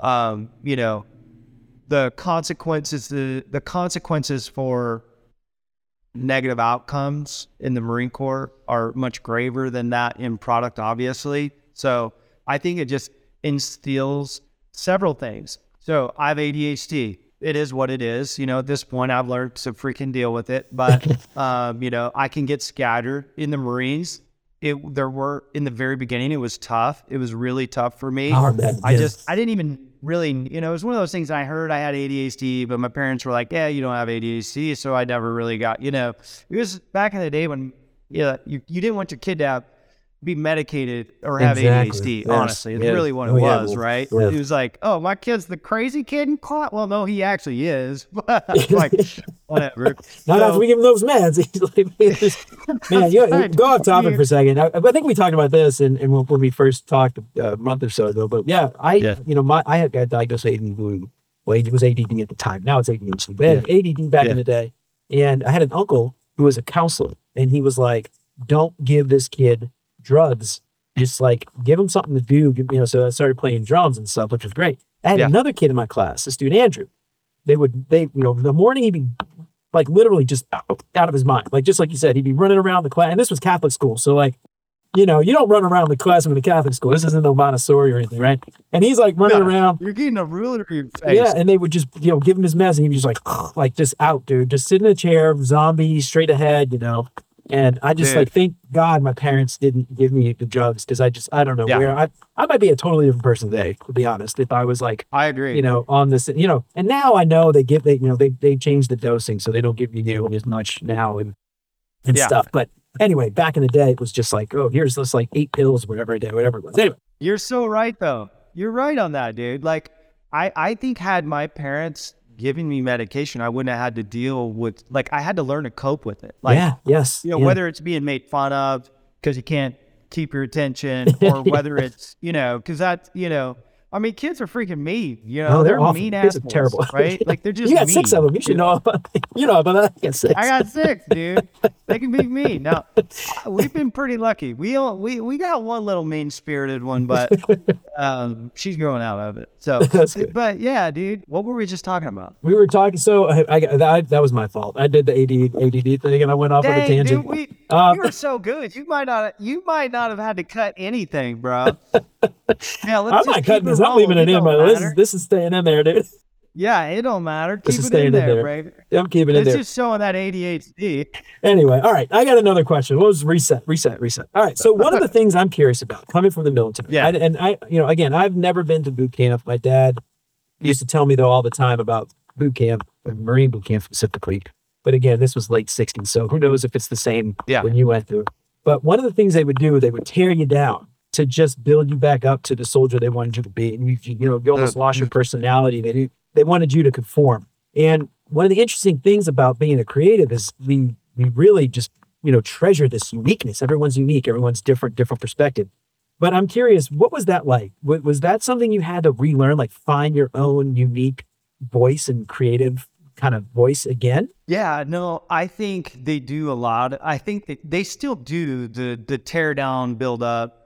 Speaker 2: Um, you know, the consequences the the consequences for negative outcomes in the Marine Corps are much graver than that in product, obviously. So I think it just instills several things. So I have ADHD. It is what it is. You know, at this point, I've learned to freaking deal with it. But, um, you know, I can get scattered in the Marines. It there were in the very beginning. It was tough. It was really tough for me.
Speaker 3: Oh, man,
Speaker 2: I
Speaker 3: yes.
Speaker 2: just I didn't even really, you know, it was one of those things I heard I had ADHD, but my parents were like, yeah, you don't have ADHD. So I never really got, you know, it was back in the day when, yeah, you, you didn't want your kid to have, be medicated or have
Speaker 3: Exactly.
Speaker 2: ADHD.
Speaker 3: Yes.
Speaker 2: Honestly, it's
Speaker 3: Yeah.
Speaker 2: really what it
Speaker 3: Oh, yeah.
Speaker 2: was, right?
Speaker 3: Yeah.
Speaker 2: It was like, oh, my kid's the crazy kid in class. Well, no, he actually is. Like, whatever.
Speaker 3: Not
Speaker 2: So-
Speaker 3: after we give him those meds. He's like, man, you,
Speaker 2: Right.
Speaker 3: go off topic
Speaker 2: You-
Speaker 3: for a second. I, I think we talked about this and when, when we first talked uh, a month or so ago. But yeah, I,
Speaker 2: Yeah.
Speaker 3: you know, my I had got diagnosed with ADD. Well, it was ADD at the time. Now it's ADHD. But I ADD back
Speaker 2: Yeah.
Speaker 3: in the day, and I had an uncle who was a counselor, and he was like, "Don't give this kid drugs. Just like give him something to do." You know, so I started playing drums and stuff, which was great. I had
Speaker 2: Yeah.
Speaker 3: another kid in my class, this dude Andrew. They would they you know the morning he'd be like literally just out, of his mind. Like just like you said, he'd be running around the class. And this was Catholic school, so like, you know, you don't run around the classroom in a Catholic school. This isn't no Montessori or anything, right? And he's like running
Speaker 2: No.
Speaker 3: around.
Speaker 2: You're getting a ruler to your face.
Speaker 3: Yeah, and they would just you know give him his mess, and he was just like like just out, dude, just sit in a chair, zombie, straight ahead, you know. And I just
Speaker 2: Dude.
Speaker 3: like thank God my parents didn't give me the drugs because I just I don't know
Speaker 2: Yeah.
Speaker 3: where I I might be a totally different person today, to be honest. If I was like
Speaker 2: I agree.
Speaker 3: you know, on this, you know, and now I know they give, they, you know, they, they change the dosing so they don't give you nearly as much now and, and
Speaker 2: Yeah.
Speaker 3: stuff. But anyway, back in the day, it was just like, oh, here's this like eight pills, whatever I did, whatever it was. Anyway,
Speaker 2: You're so right though. You're right on that, dude. Like I I think had my parents given me medication, I wouldn't have had to deal with like I had to learn to cope with it. Like
Speaker 3: yeah, yes,
Speaker 2: you know,
Speaker 3: yeah.
Speaker 2: whether it's being made fun of because you can't keep your attention or whether it's, you know, because that's, you know, I mean, kids are freaking mean. You know,
Speaker 3: Oh, they're
Speaker 2: they're, mean
Speaker 3: Kids
Speaker 2: assholes,
Speaker 3: terrible.
Speaker 2: right? Like they're just
Speaker 3: you got
Speaker 2: mean.
Speaker 3: six of them. You should know. About, you know about that. I got six.
Speaker 2: I got six, dude. They can be mean. Now, we've been pretty lucky. We all, we we got one little mean spirited one, but um, she's growing out of it. So,
Speaker 3: That's good.
Speaker 2: but yeah, dude. What were we just talking about?
Speaker 3: we were talking. So I, I, that, that was my fault. I did the AD, ADD thing, and I went off on a tangent.
Speaker 2: dude, we,
Speaker 3: Uh,
Speaker 2: you were so good. You might not you might not have had to cut anything, bro. Yeah, let's
Speaker 3: I'm
Speaker 2: just
Speaker 3: not cutting this. I'm leaving it in, but this is this is staying in there, dude.
Speaker 2: Yeah, it don't matter.
Speaker 3: This
Speaker 2: Keep
Speaker 3: is
Speaker 2: it
Speaker 3: staying
Speaker 2: in
Speaker 3: in
Speaker 2: there,
Speaker 3: Right?
Speaker 2: baby.
Speaker 3: I'm keeping it
Speaker 2: It's
Speaker 3: there.
Speaker 2: It's just showing that ADHD.
Speaker 3: Anyway, all right. I got another question. What was reset? Reset. Reset. All right. So one of the things I'm curious about, coming from the military,
Speaker 2: Yeah.
Speaker 3: I, and I, you know, again, I've never been to boot camp. My dad used to tell me though all the time about boot camp, Marine boot camp specifically. But again, this was late '60s, so who knows if it's the same
Speaker 2: Yeah.
Speaker 3: when you went through. But one of the things they would do, they would tear you down to just build you back up to the soldier they wanted you to be, and you, you know, you almost mm-hmm. lost your personality. They they wanted you to conform. And one of the interesting things about being a creative is we we really just you know treasure this uniqueness. Everyone's unique. Everyone's different, different perspective. But I'm curious, what was that like? Was, was that something you had to relearn, like find your own unique voice and creative kind of voice again?
Speaker 2: Yeah, no, I think they do a lot. I think that they still do the the tear down, build up.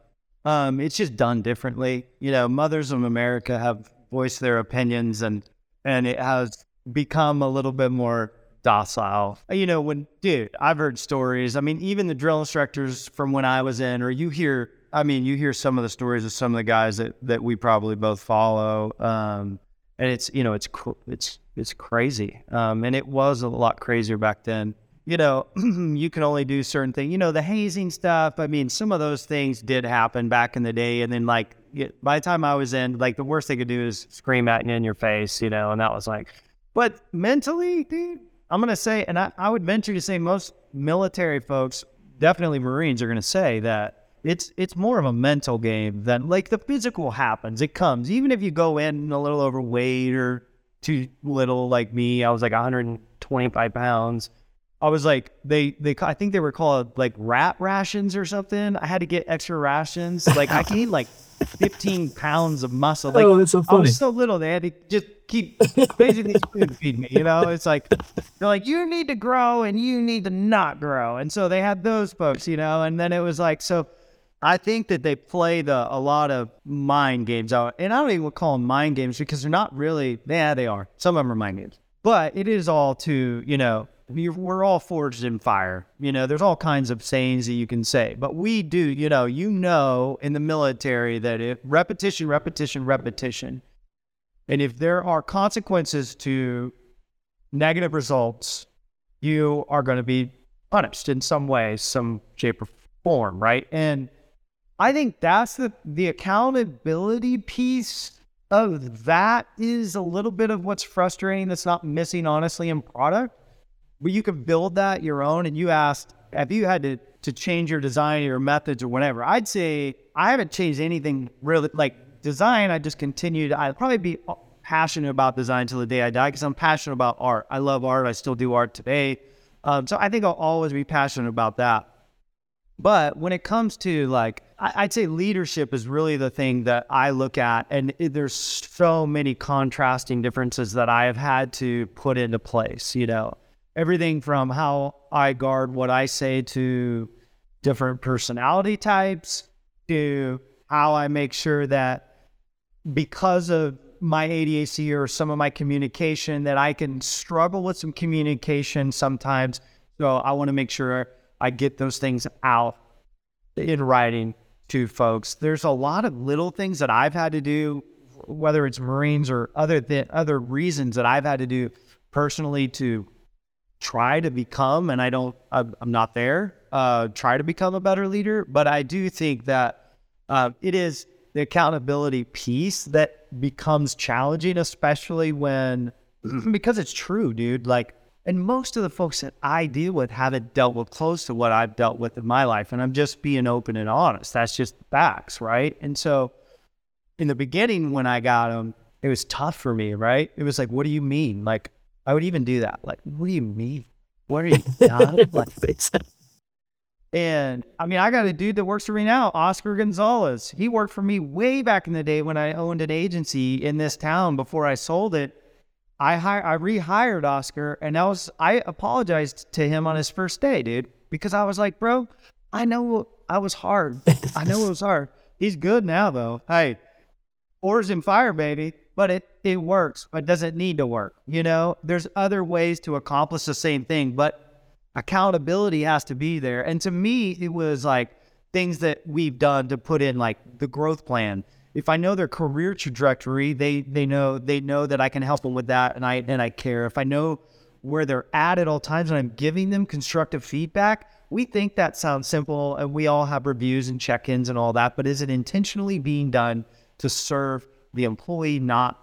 Speaker 2: Um, it's just done differently. You know, mothers of America have voiced their opinions, and and it has become a little bit more docile. You know, when dude, I've heard stories. I mean, even the drill instructors from when I was in, or you hear. I mean, you hear some of the stories of some of the guys that that we probably both follow. Um, and it's you know it's it's it's crazy um and it was a lot crazier back then you know you can only do certain things you know the hazing stuff i mean some of those things did happen back in the day and then like by the time i was in like the worst they could do is scream at you in your face you know and that was like but mentally dude i'm gonna say and i, I would venture to say most military folks definitely marines are gonna say that it's it's more of a mental game than like the physical happens. It comes even if you go in a little overweight or too little like me. I was like 125 pounds. I was like they they I think they were called like rat rations or something. I had to get extra rations. Like I gained like 15 pounds of muscle. Like
Speaker 3: oh, that's so funny.
Speaker 2: I was so little they had to just keep basically feed me. You know, it's like they're like you need to grow and you need to not grow, and so they had those folks. You know, and then it was like so. I think that they play the a lot of mind games out, and I don't even call them mind games because they're not really. Yeah, they are. Some of them are mind games, but it is all to you know. we- We're all forged in fire. You know, there's all kinds of sayings that you can say, but we do. You know, you know, in the military that if repetition, repetition, repetition, and if there are consequences to negative results, you are going to be punished in some way, some shape or form, right? And I think that's the the accountability piece of that is a little bit of what's frustrating that's not missing honestly in product. But you can build that your own and you asked have you had to to change your design or your methods or whatever. I'd say I haven't changed anything really like design. I just continued. I'd probably be passionate about design till the day I die because I'm passionate about art. I love art. I still do art today. Um, so I think I'll always be passionate about that. But when it comes to like, I'd say leadership is really the thing that I look at, and there's so many contrasting differences that I have had to put into place. You know, everything from how I guard what I say to different personality types to how I make sure that because of my ADHD or some of my communication that I can struggle with some communication sometimes. So I want to make sure I get those things out in writing to folks. There's a lot of little things that I've had to do, whether it's Marines or other th- other reasons that I've had to do personally to try to become, and I don't, I'm I'm not there. Uh, try to become a better leader, but I do think that uh, it is the accountability piece that becomes challenging, especially when because it's true, dude. Like And most of the folks that I deal with haven't dealt with close to what I've dealt with in my life. And I'm just being open and honest. That's just facts, right? And so in the beginning, when I got them, it was tough for me, right? It was like, what do you mean? Like, I would even do that. Like, what do you mean? What are you done? like, and I mean, I got a dude that works for me now, Oscar Gonzalez. He worked for me way back in the day when I owned an agency in this town before I sold it. I hired, I rehired Oscar, and I was I apologized to him on his first day, dude, because I was like, bro, I know I was hard. I know it was hard. He's good now though. Hey, oars in fire, baby. But it it works, but doesn't need to work. You know, there's other ways to accomplish the same thing, but accountability has to be there. And to me, it was like things that we've done to put in like the growth plan. If I know their career trajectory, they they know they know that I can help them with that and I and I care. If I know where they're at at all times and I'm giving them constructive feedback, we think that sounds simple and we all have reviews and check-ins and all that, but is it intentionally being done to serve the employee, not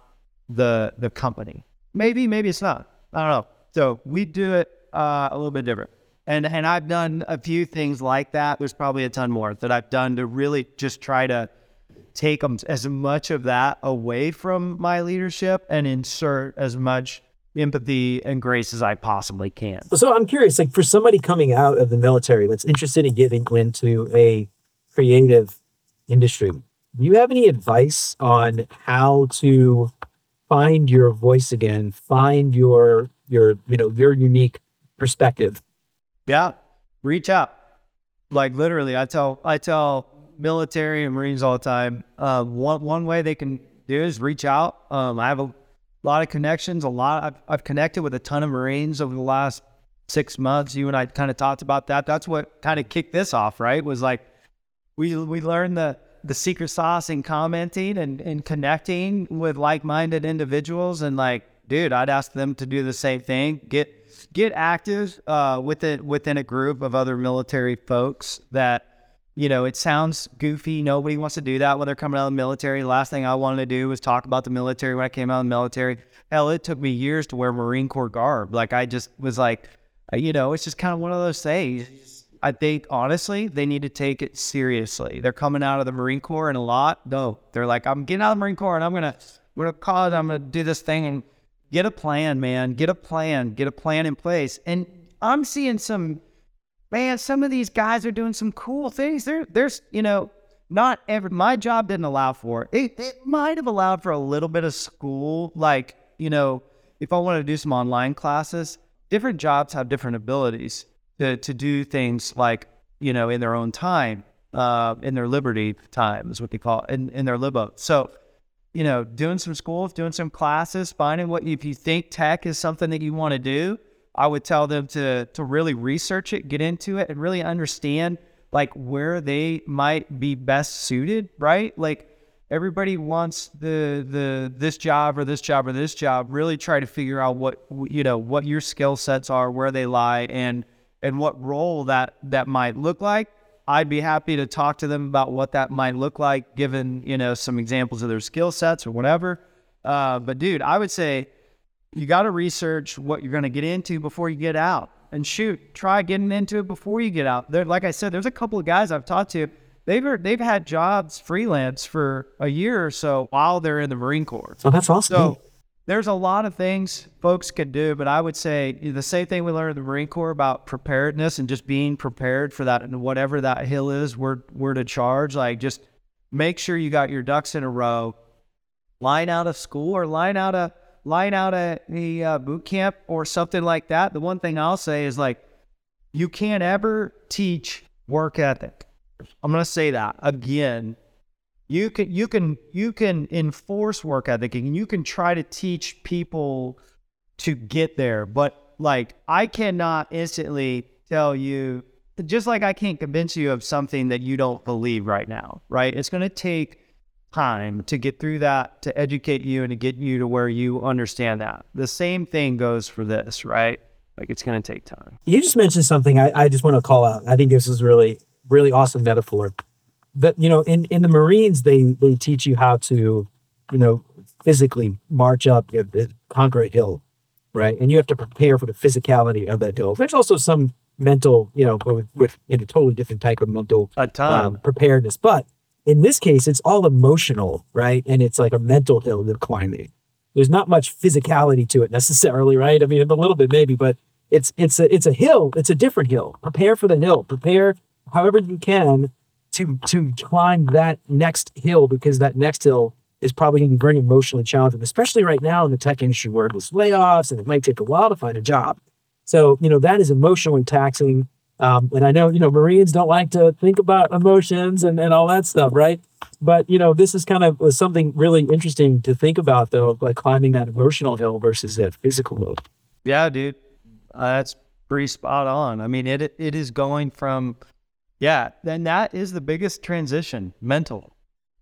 Speaker 2: the the company? Maybe, maybe it's not. I don't know. So we do it uh, a little bit different. And and I've done a few things like that. There's probably a ton more that I've done to really just try to take them as much of that away from my leadership and insert as much empathy and grace as I possibly can.
Speaker 3: So I'm curious, like for somebody coming out of the military that's interested in getting into a creative industry, do you have any advice on how to find your voice again, find your your you know your unique perspective.
Speaker 2: Yeah, reach out. Like literally, I tell I tell military and Marines all the time. Uh, one one way they can do is reach out. Um, I have a lot of connections. A lot. I've, I've connected with a ton of Marines over the last six months. You and I kind of talked about that. That's what kind of kicked this off. Right? Was like we we learned the the secret sauce in commenting and, and connecting with like minded individuals and like dude, I'd ask them to do the same thing. Get get active uh, within within a group of other military folks that you know it sounds goofy. Nobody wants to do that when they're coming out of the military. Last thing I wanted to do was talk about the military when I came out of the military. Hell, it took me years to wear Marine Corps garb. Like I just was like, uh, you know, it's just kind of one of those things. I think honestly, they need to take it seriously. They're coming out of the Marine Corps and a lot. No, they're like, I'm getting out of the Marine Corps and I'm gonna, I'm gonna cause, I'm gonna do this thing and Get a plan, man. Get a plan. Get a plan in place. And I'm seeing some, man, some of these guys are doing some cool things. There, there's, you know, not every, my job didn't allow for it. It, it might have allowed for a little bit of school. Like, you know, if I wanted to do some online classes, different jobs have different abilities to, to do things like, you know, in their own time, uh, in their liberty time is what they call it, in, in their libo. So you know, doing some schools, doing some classes, finding what if you think tech is something that you want to do, I would tell them to to really research it, get into it, and really understand like where they might be best suited, right? Like everybody wants the the this job or this job or this job. Really try to figure out what you know what your skill sets are, where they lie, and and what role that that might look like I'd be happy to talk to them about what that might look like, given you know some examples of their skill sets or whatever. Uh, but dude, I would say you got to research what you're going to get into before you get out, and shoot, try getting into it before you get out. There, like I said, there's a couple of guys I've talked to. They've they've had jobs freelance for a year or so while they're in the Marine Corps.
Speaker 3: Oh, that's awesome.
Speaker 2: So there's a lot of things folks can do, but I would say the same thing we learned in the Marine Corps about preparedness and just being prepared for that and whatever that hill is, we're, we're to charge. Like just make sure you got your ducks in a row. Line out of school or line out a line out a, a uh, boot camp or something like that. The one thing I'll say is like you can't ever teach work ethic. I'm gonna say that again you can you can you can enforce work ethic and you can try to teach people to get there but like i cannot instantly tell you just like i can't convince you of something that you don't believe right now right it's going to take time to get through that to educate you and to get you to where you understand that the same thing goes for this right like it's going to take time
Speaker 3: you just mentioned something I, I just want to call out i think this is really really awesome metaphor that you know in in the marines they they teach you how to you know physically march up conquer a hill right? And you have to prepare for the physicality of that hill. There's also some mental, you know, with, with in a totally different type of mental
Speaker 2: A ton.
Speaker 3: um, preparedness. But in this case, it's all emotional, right? And it's like a mental hill they're climbing. There's not much physicality to it necessarily, right? I mean, a little bit maybe, but it's it's a it's a hill. It's a different hill. Prepare for the hill. Prepare however you can to to climb that next hill because that next hill is probably going to be very emotionally challenging, especially right now in the tech industry where there's layoffs and it might take a while to find a job. So you know that is emotionally taxing. Um, and I know, you know, Marines don't like to think about emotions and, and all that stuff, right? But, you know, this is kind of something really interesting to think about, though, like climbing that emotional hill versus that physical hill.
Speaker 2: Yeah, dude, uh, that's pretty spot on. I mean, it it is going from, yeah, then that is the biggest transition, mental.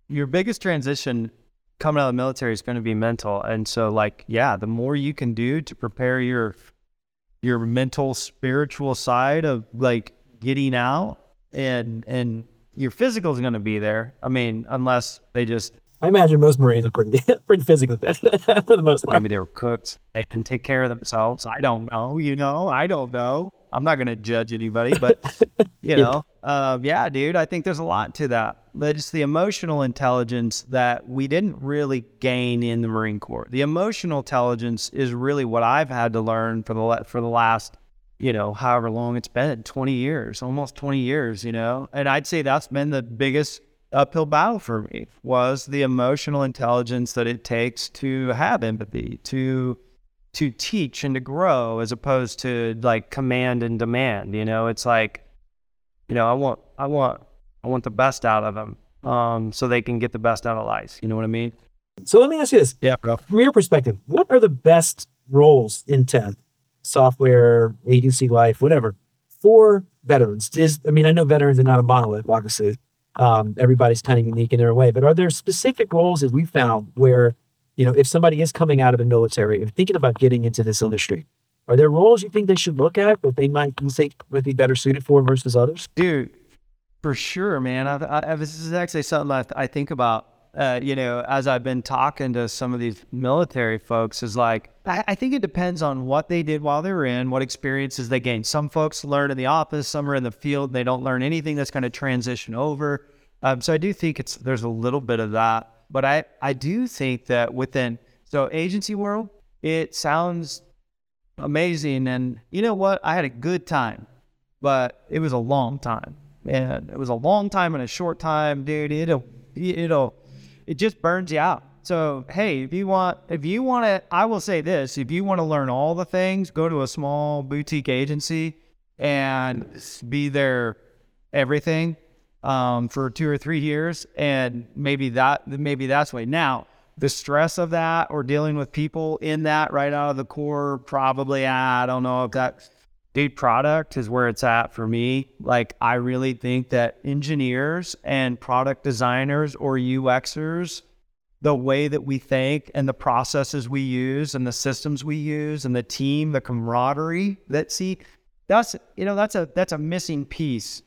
Speaker 2: Your biggest transition coming out of the military is going to be mental, and so like, yeah, the more you can do to prepare your your mental, spiritual side of like getting out, and and your physical is going to be there. I mean, unless they just
Speaker 3: I imagine most Marines are pretty, pretty physical for the most part.
Speaker 2: Maybe they were cooks. They can take care of themselves. I don't know. You know, I don't know. I'm not going to judge anybody, but you know, uh, yeah, dude, I think there's a lot to that. But it's the emotional intelligence that we didn't really gain in the Marine Corps. The emotional intelligence is really what I've had to learn for the for the last, you know, however long it's been, 20 years, almost 20 years, you know. And I'd say that's been the biggest uphill battle for me was the emotional intelligence that it takes to have empathy, to to teach and to grow as opposed to like command and demand. You know, it's like, you know, I want I want I want the best out of them. Um, so they can get the best out of life. You know what I mean?
Speaker 3: So let me ask you this
Speaker 2: Yeah, bro.
Speaker 3: from your perspective, what are the best roles in tech, software, agency life, whatever, for veterans? Is I mean, I know veterans are not a monolith, obviously. Um, everybody's kind of unique in their way, but are there specific roles that we found where, you know, if somebody is coming out of the military and thinking about getting into this industry, are there roles you think they should look at that they might think would be better suited for versus others?
Speaker 2: dude for sure man. I, I, this is actually something I, I think about uh, you know as i've been talking to some of these military folks is like I, I think it depends on what they did while they were in what experiences they gained. Some folks learn in the office some are in the field they don't learn anything that's going to transition over. Um, so i do think it's there's a little bit of that but i i do think that within so agency world it sounds amazing. And you know what? I had a good time but it was a long time and it was a long time and a short time dude. It'll it'll it just burns you out. So hey if you want if you want to i will say this. If you want to learn all the things go to a small boutique agency and be there everything um, for two or three years. And maybe that maybe that's way now the stress of that or dealing with people in that right out of the corps probably i don't know if that dude product is where it's at for me. Like i really think that engineers and product designers or uxers the way that we think and the processes we use and the systems we use and the team the camaraderie that see that's you know that's a that's a missing piece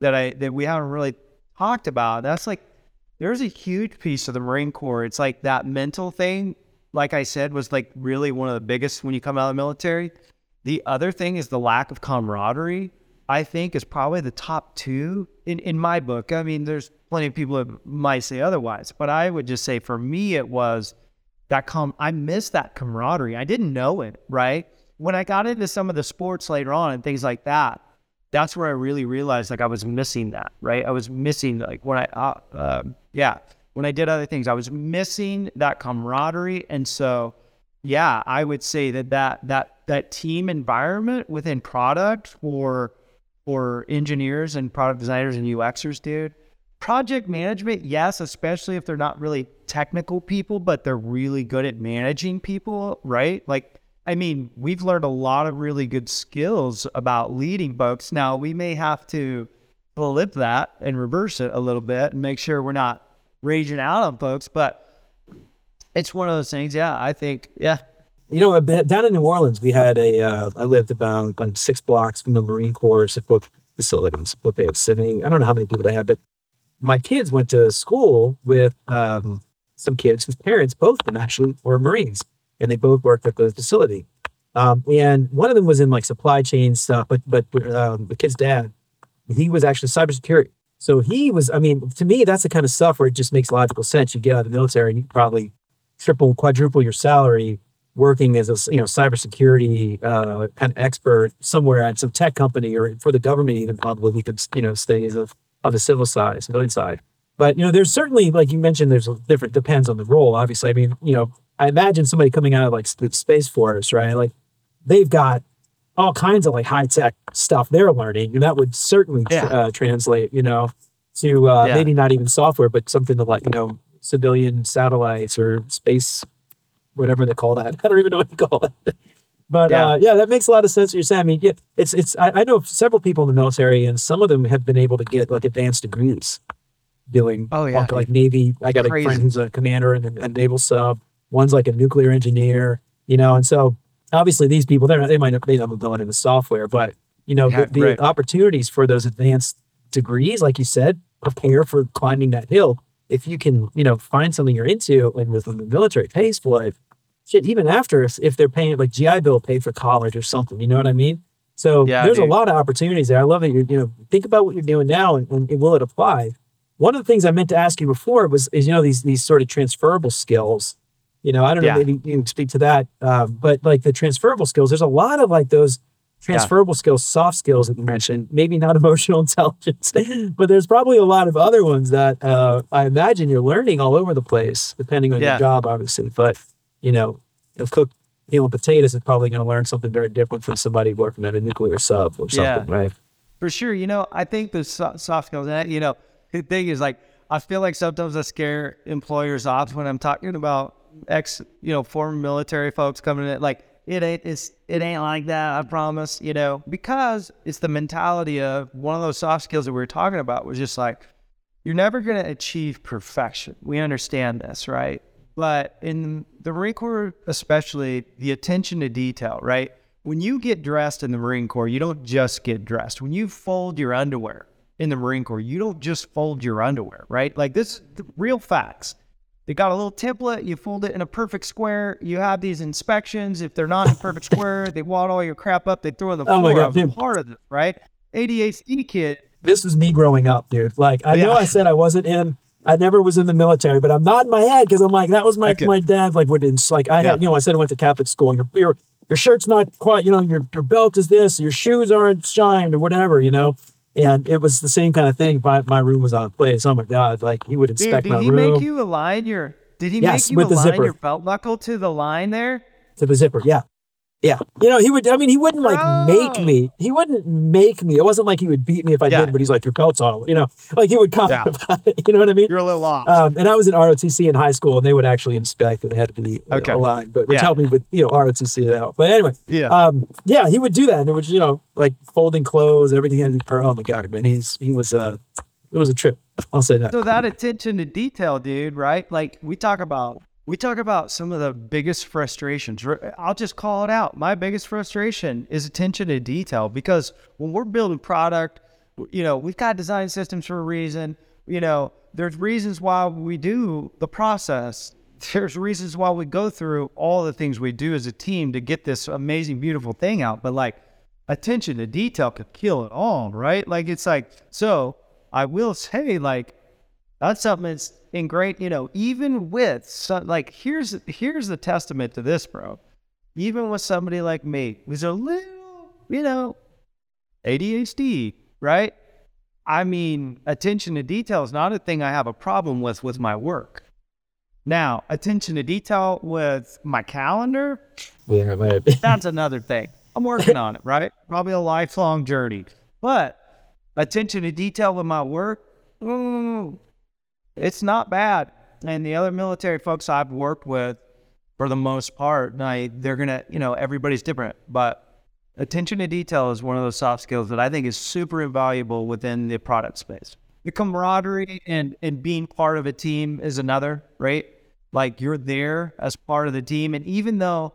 Speaker 2: that i that we haven't really talked about. That's like there's a huge piece of the marine corps. It's like that mental thing like i said was like really one of the biggest when you come out of the military the other thing is the lack of camaraderie. I think is probably the top two in, in my book. I mean, there's plenty of people that might say otherwise, but I would just say for me, it was that com. I missed that camaraderie. I didn't know it right when I got into some of the sports later on and things like that. That's where I really realized like I was missing that. Right, I was missing like when I uh, uh, yeah when I did other things, I was missing that camaraderie, and so yeah, I would say that that that that team environment within product for for engineers and product designers and UXers, dude. Project management, yes, especially if they're not really technical people, but they're really good at managing people, right? Like, I mean, we've learned a lot of really good skills about leading folks. Now, we may have to flip that and reverse it a little bit and make sure we're not raging out on folks, but it's one of those things. Yeah, I think. Yeah,
Speaker 3: You know, down in New Orleans, we had a. Uh, I lived about on six blocks from the Marine Corps support facilities. What they have sitting, I don't know how many people they had, but my kids went to school with um, some kids whose parents, both of them actually, were Marines, and they both worked at the facility. Um, and one of them was in like supply chain stuff, but but um, the kid's dad, he was actually cybersecurity. So he was, I mean, to me, that's the kind of stuff where it just makes logical sense. You get out of the military and you probably triple, quadruple your salary working as a you know cybersecurity uh, kind of expert somewhere at some tech company or for the government even probably we could you know stay as a on the civil side, civilian side. But you know, there's certainly like you mentioned, there's a different depends on the role. Obviously, I mean, you know, I imagine somebody coming out of like the Space Force, right? Like they've got all kinds of like high tech stuff they're learning, and that would certainly yeah. uh, translate, you know, to uh, yeah. maybe not even software, but something to like you know civilian satellites or space, whatever they call that. I don't even know what to call it. But yeah. Uh, yeah, that makes a lot of sense. What you're saying. I mean, yeah, it's it's. I, I, know several people in the military, and some of them have been able to get like advanced degrees doing. Oh yeah, like, like Navy. I got Crazy. a friend who's a commander in a, naval sub. One's like a nuclear engineer. You know, and so obviously these people they're they might not be able to in the software, but you know yeah, the, the right. opportunities for those advanced degrees, like you said, prepare for climbing that hill. If you can, you know, find something you're into, and with the military pays for it, shit, even after if, if they're paying like GI Bill paid for college or something, you know what I mean? So yeah, there's dude. a lot of opportunities there. I love that you're, you know, think about what you're doing now and, and, will it apply? One of the things I meant to ask you before was, is, you know, these, these sort of transferable skills, you know, I don't know, yeah. maybe you can speak to that. Um, but like the transferable skills, there's a lot of like those transferable yeah. skills, soft skills that you mentioned, maybe not emotional intelligence, but there's probably a lot of other ones that uh, I imagine you're learning all over the place, depending on yeah. your job, obviously. But you know, if cook peeling potatoes is probably going to learn something very different from somebody working at a nuclear sub or something, yeah, right?
Speaker 2: For sure. You know, I think the soft skills, and you know, the thing is like, I feel like sometimes I scare employers off when I'm talking about ex, you know, former military folks coming in. Like, it ain't, it's, it ain't like that. I promise. You know, because it's the mentality of one of those soft skills that we were talking about was just like, you're never going to achieve perfection. We understand this, right? But in the Marine Corps, especially, the attention to detail, right? When you get dressed in the Marine Corps, you don't just get dressed. When you fold your underwear in the Marine Corps, you don't just fold your underwear, right? Like this, real facts. They got a little template. You fold it in a perfect square. You have these inspections. If they're not in perfect square, they wad all your crap up. They throw in the floor. Oh my God, I'm part of this, right? ADHD kid.
Speaker 3: This is me growing up, dude. Like I yeah. know I said I wasn't in I never was in the military, but I'm nodding my head because I'm like, that was my okay. my dad. Like, what it's like, I yeah. had, you know, I said I went to Catholic school. And your your your shirt's not quite, you know, your your belt is this, your shoes aren't shined or whatever, you know. And it was the same kind of thing. My my room was on place. Oh my god! Like he would inspect Dude,
Speaker 2: my
Speaker 3: room.
Speaker 2: Did he make you align your? Did he yes, make you align your belt buckle to the line there?
Speaker 3: To the zipper, yeah. Yeah. You know, he would, I mean, he wouldn't like oh. make me. He wouldn't make me. It wasn't like he would beat me if I yeah. did, but he's like, your belt's on. You know, like he would come yeah. You know what I mean?
Speaker 2: You're a little off.
Speaker 3: Um, and I was in ROTC in high school and they would actually inspect and they had to be okay. know, aligned, but which yeah. helped me with, you know, ROTC it out. But anyway, yeah. Um, yeah, he would do that. And it was, you know, like folding clothes, everything. And, oh my God, man, he's, he was, uh, it was a trip. I'll say that.
Speaker 2: So that attention to detail, dude, right? Like we talk about we talk about some of the biggest frustrations. I'll just call it out. My biggest frustration is attention to detail because when we're building product, you know, we've got design systems for a reason. You know, there's reasons why we do the process. There's reasons why we go through all the things we do as a team to get this amazing, beautiful thing out. But like attention to detail could kill it all, right? Like it's like, so I will say, like, that's something that's in great, you know, even with some, like here's here's the testament to this, bro. Even with somebody like me, who's a little, you know, ADHD, right? I mean, attention to detail is not a thing I have a problem with with my work. Now, attention to detail with my calendar, yeah, that's another thing. I'm working on it, right? Probably a lifelong journey. But attention to detail with my work, mm, it's not bad. And the other military folks I've worked with, for the most part, I, they're gonna, you know, everybody's different, but attention to detail is one of those soft skills that I think is super invaluable within the product space. The camaraderie and and being part of a team is another, right? Like you're there as part of the team, and even though,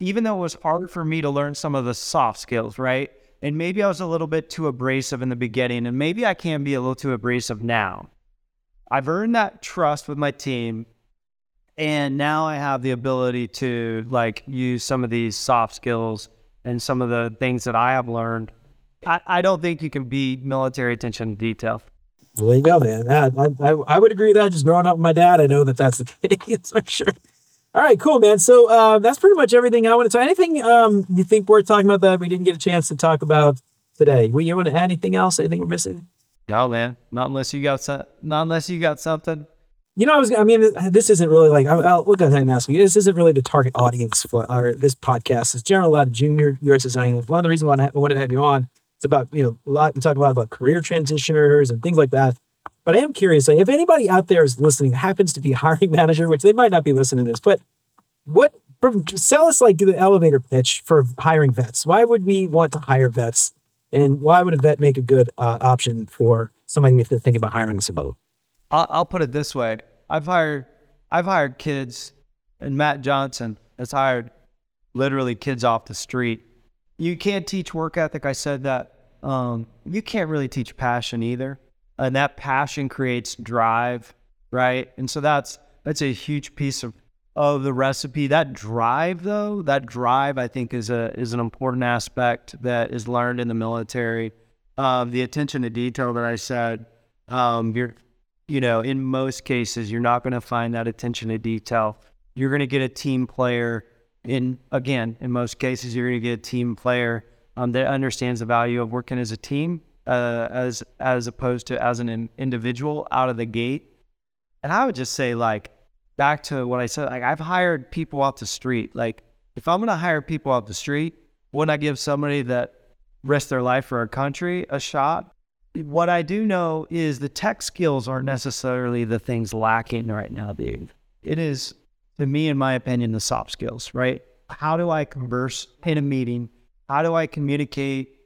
Speaker 2: even though it was hard for me to learn some of the soft skills, right? And maybe I was a little bit too abrasive in the beginning, and maybe I can be a little too abrasive now. I've earned that trust with my team. And now I have the ability to like use some of these soft skills and some of the things that I have learned. I, I don't think you can beat military attention to detail.
Speaker 3: There you go, man. I, I, I would agree with that. Just growing up with my dad, I know that that's the case for sure. All right, cool, man. So uh, that's pretty much everything I want to talk. Anything um, you think worth talking about that we didn't get a chance to talk about today? You want to add anything else? Anything we're missing?
Speaker 2: No, man. Not unless you got some, not unless you got something.
Speaker 3: You know, I was. I mean, this isn't really like. I'll, I'll look ahead and ask you. This isn't really the target audience for our, this podcast. It's lot of junior UX designers. One of the reasons why I wanted to have you on. It's about you know a lot. We talk a lot about career transitioners and things like that. But I am curious, like, if anybody out there is listening, happens to be a hiring manager, which they might not be listening to this, but what sell us like the elevator pitch for hiring vets? Why would we want to hire vets, and why would a vet make a good uh, option for somebody they're thinking about hiring somebody?
Speaker 2: I'll, I'll put it this way: I've hired, I've hired kids, and Matt Johnson has hired literally kids off the street. You can't teach work ethic. I said that. Um, you can't really teach passion either, and that passion creates drive, right? And so that's that's a huge piece of of the recipe. That drive, though, that drive, I think, is a is an important aspect that is learned in the military. Um, the attention to detail that I said, um, you're, you know, in most cases, you're not going to find that attention to detail. You're going to get a team player. In again, in most cases, you're going to get a team player um, that understands the value of working as a team, uh, as as opposed to as an individual out of the gate. And I would just say, like, back to what I said, like I've hired people off the street. Like if I'm gonna hire people off the street, wouldn't I give somebody that risked their life for our country a shot? What I do know is the tech skills aren't necessarily the things lacking right now, dude. It is, to me, in my opinion, the soft skills, right? How do I converse in a meeting? How do I communicate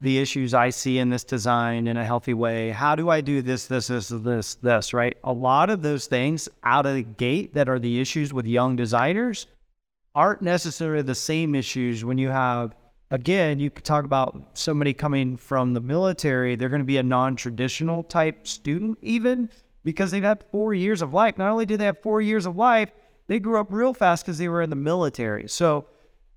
Speaker 2: the issues I see in this design in a healthy way? How do I do this, this, this, this, this, right? A lot of those things out of the gate that are the issues with young designers aren't necessarily the same issues when you have, again, you could talk about somebody coming from the military, they're going to be a non traditional type student, even because they've had four years of life. Not only do they have four years of life, they grew up real fast because they were in the military. So,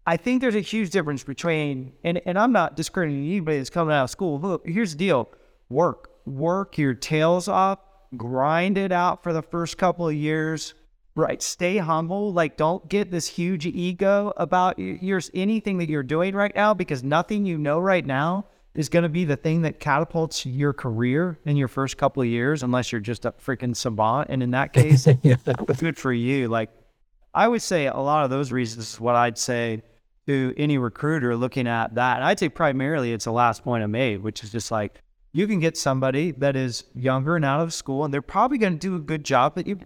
Speaker 2: I think there's a huge difference between, and, and I'm not discrediting anybody that's coming out of school. Look, here's the deal work, work your tails off, grind it out for the first couple of years, right? Stay humble. Like, don't get this huge ego about your, anything that you're doing right now because nothing you know right now is going to be the thing that catapults your career in your first couple of years, unless you're just a freaking savant. And in that case, yeah. good for you. Like, I would say a lot of those reasons is what I'd say to any recruiter looking at that. And I'd say primarily it's the last point I made, which is just like you can get somebody that is younger and out of school, and they're probably going to do a good job, but you,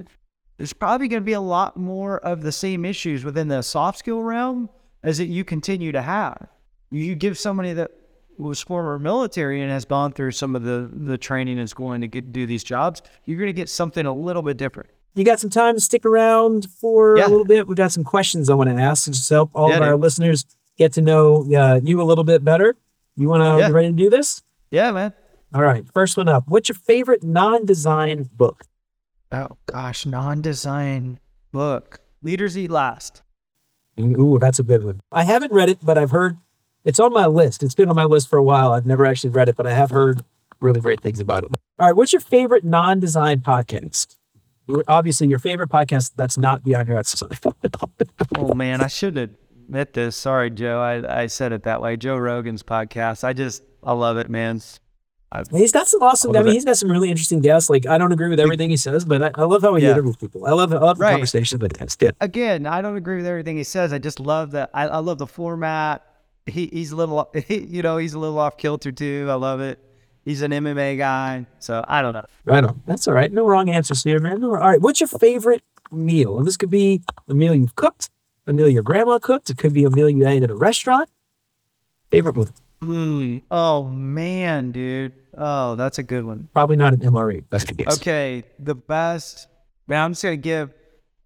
Speaker 2: there's probably going to be a lot more of the same issues within the soft skill realm as that you continue to have. You give somebody that was former military and has gone through some of the, the training and is going to get, do these jobs, you're going to get something a little bit different
Speaker 3: you got some time to stick around for yeah. a little bit. We've got some questions I want to ask to help all yeah, of our dude. listeners get to know uh, you a little bit better. You want to yeah. ready to do this?
Speaker 2: Yeah, man.
Speaker 3: All right. First one up. What's your favorite non-design book?
Speaker 2: Oh gosh, non-design book. Leaders Eat Last.
Speaker 3: Ooh, that's a good one. I haven't read it, but I've heard it's on my list. It's been on my list for a while. I've never actually read it, but I have heard really great things about it. All right. What's your favorite non-design podcast? Obviously your favorite podcast that's not Beyond UX Design.
Speaker 2: oh man, I should have admit this. Sorry, Joe. I, I said it that way. Joe Rogan's podcast. I just I love it, man.
Speaker 3: I've, he's got some awesome. I, I mean, it. he's got some really interesting guests. Like I don't agree with everything he says, but I, I love how he yeah. interviews people. I love I love the right. conversation that has. Yeah.
Speaker 2: Again, I don't agree with everything he says. I just love that. I, I love the format. He, he's a little, he, you know, he's a little off kilter too. I love it. He's an MMA guy, so I don't know.
Speaker 3: Right on. That's all right. No wrong answers here, man. all right. What's your favorite meal? And this could be a meal you've cooked, a meal your grandma cooked. It could be a meal you ate at a restaurant. Favorite meal?
Speaker 2: Mm. Oh man, dude. Oh, that's a good one.
Speaker 3: Probably not an MRE. That's the
Speaker 2: guess. Okay, the best. Man, I'm just gonna give.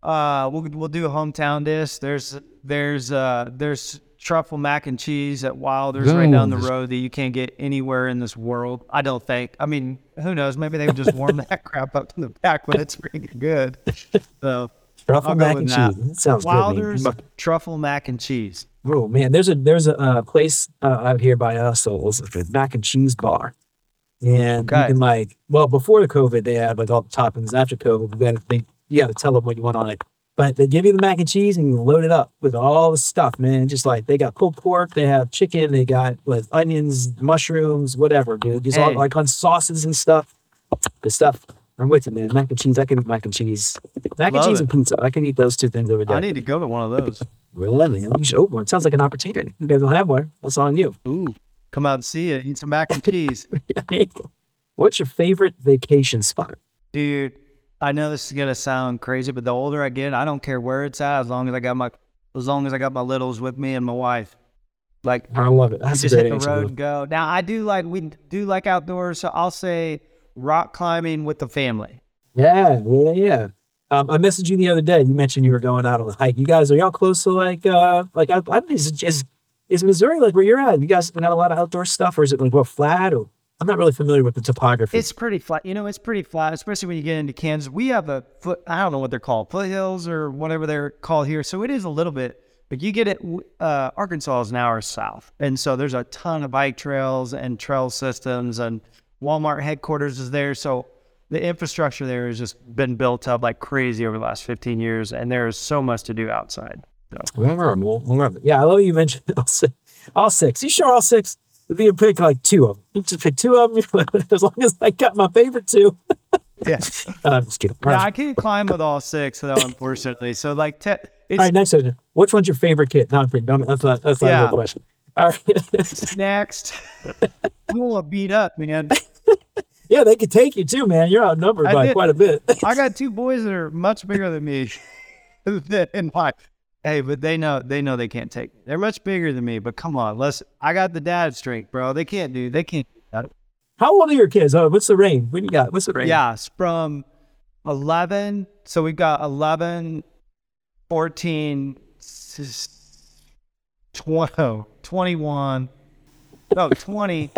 Speaker 2: Uh, we'll we'll do a hometown dish. There's there's uh there's truffle mac and cheese at Wilder's right down the road that you can't get anywhere in this world. I don't think. I mean, who knows? Maybe they would just warm that crap up in the back, but it's pretty good. So
Speaker 3: Truffle
Speaker 2: I'll
Speaker 3: mac and
Speaker 2: that.
Speaker 3: cheese. That sounds
Speaker 2: Wilder's
Speaker 3: good.
Speaker 2: Truffle mac and cheese.
Speaker 3: Oh man, there's a there's a uh, place uh, out here by us, it's like a mac and cheese bar, and you can like well before the COVID they had like all the toppings. After COVID, then they you got to tell them what you want on it, but they give you the mac and cheese and you load it up with all the stuff, man. Just like they got pulled pork, they have chicken, they got with onions, mushrooms, whatever, dude. Just all like on sauces and stuff. Good stuff. I'm with you, man. Mac and cheese. I can eat mac and cheese. Mac and cheese
Speaker 2: it.
Speaker 3: and pizza. I can eat those two things every day.
Speaker 2: I need to go to one of those.
Speaker 3: Really? You should open one. Sounds like an opportunity. You guys don't have one. That's on you.
Speaker 2: Ooh, come out and see it. Eat some mac and cheese,
Speaker 3: What's your favorite vacation spot?
Speaker 2: dude. I know this is gonna sound crazy, but the older I get, I don't care where it's at, as long as I got my, as long as I got my littles with me and my wife. Like
Speaker 3: I love it. That's
Speaker 2: just hit the road and go. Now I do like we do like outdoors, so I'll say rock climbing with the family.
Speaker 3: Yeah, yeah, yeah. Um, I messaged you the other day. You mentioned you were going out on a hike. You guys are y'all close to like uh like I, I is, is is Missouri like where you're at? You guys got a lot of outdoor stuff, or is it like well flat? Or I'm not really familiar with the topography.
Speaker 2: It's pretty flat. You know, it's pretty flat, especially when you get into Kansas. We have a foot, I don't know what they're called, foothills or whatever they're called here. So it is a little bit, but you get it, uh, Arkansas is an hour south. And so there's a ton of bike trails and trail systems, and Walmart headquarters is there. So the infrastructure there has just been built up like crazy over the last 15 years, and there is so much to do outside.
Speaker 3: Memorable. Yeah, I love you mentioned all six. All six. You sure all six? If you pick like two of them, you just pick two of them. as long as I got my favorite two.
Speaker 2: Yeah.
Speaker 3: I'm just kidding. All
Speaker 2: Yeah. I can't climb with all six, though, unfortunately. So, like, te- it's
Speaker 3: All right, next question. Which one's your favorite kid? No, I'm kidding. Don't- that's not that's not a
Speaker 2: Yeah.
Speaker 3: real question. All right.
Speaker 2: next. I'm gonna beat up, man.
Speaker 3: yeah, they could take you too, man. You're outnumbered
Speaker 2: I
Speaker 3: by
Speaker 2: did-
Speaker 3: quite a bit.
Speaker 2: I got two boys that are much bigger than me. in life. Hey, but they know they know they can't take. Me. They're much bigger than me. But come on, let's. I got the dad strength, bro. They can't do. They can't. do that.
Speaker 3: How old are your kids? Oh, what's the range? What do you got? What's the range?
Speaker 2: Yeah, from 11. So we've got 11, 14, s- 20, 21, no, 20,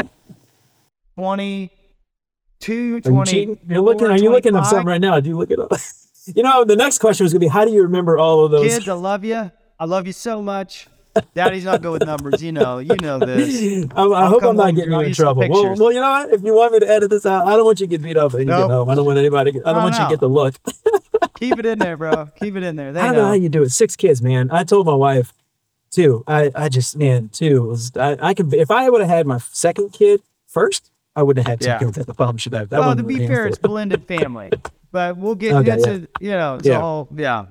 Speaker 2: 22,
Speaker 3: you
Speaker 2: 20.
Speaker 3: cheating? You're looking. Are you looking up something right now? Do you look it up? you know, the next question was gonna be, how do you remember all of those?
Speaker 2: Kids, I love you. I love you so much. Daddy's not good with numbers. You know, you know this.
Speaker 3: I, I
Speaker 2: I'll
Speaker 3: hope I'm not getting you in trouble. Well, well, you know what? If you want me to edit this out, I don't want you to get beat up when you
Speaker 2: Nope.
Speaker 3: get home. I don't want anybody. To, I don't want you to get the look.
Speaker 2: Keep it in there, bro. Keep it in there. They
Speaker 3: I don't
Speaker 2: know.
Speaker 3: know how you do it. Six kids, man. I told my wife, too. I, I just, man, too. Was, I, I could, if I would have had my second kid first, I wouldn't have had two
Speaker 2: Yeah.
Speaker 3: kids. That's the problem should have. That
Speaker 2: well, to be fair, it's blended family, but we'll get
Speaker 3: Okay,
Speaker 2: into
Speaker 3: yeah.
Speaker 2: you know, it's
Speaker 3: Yeah.
Speaker 2: all yeah.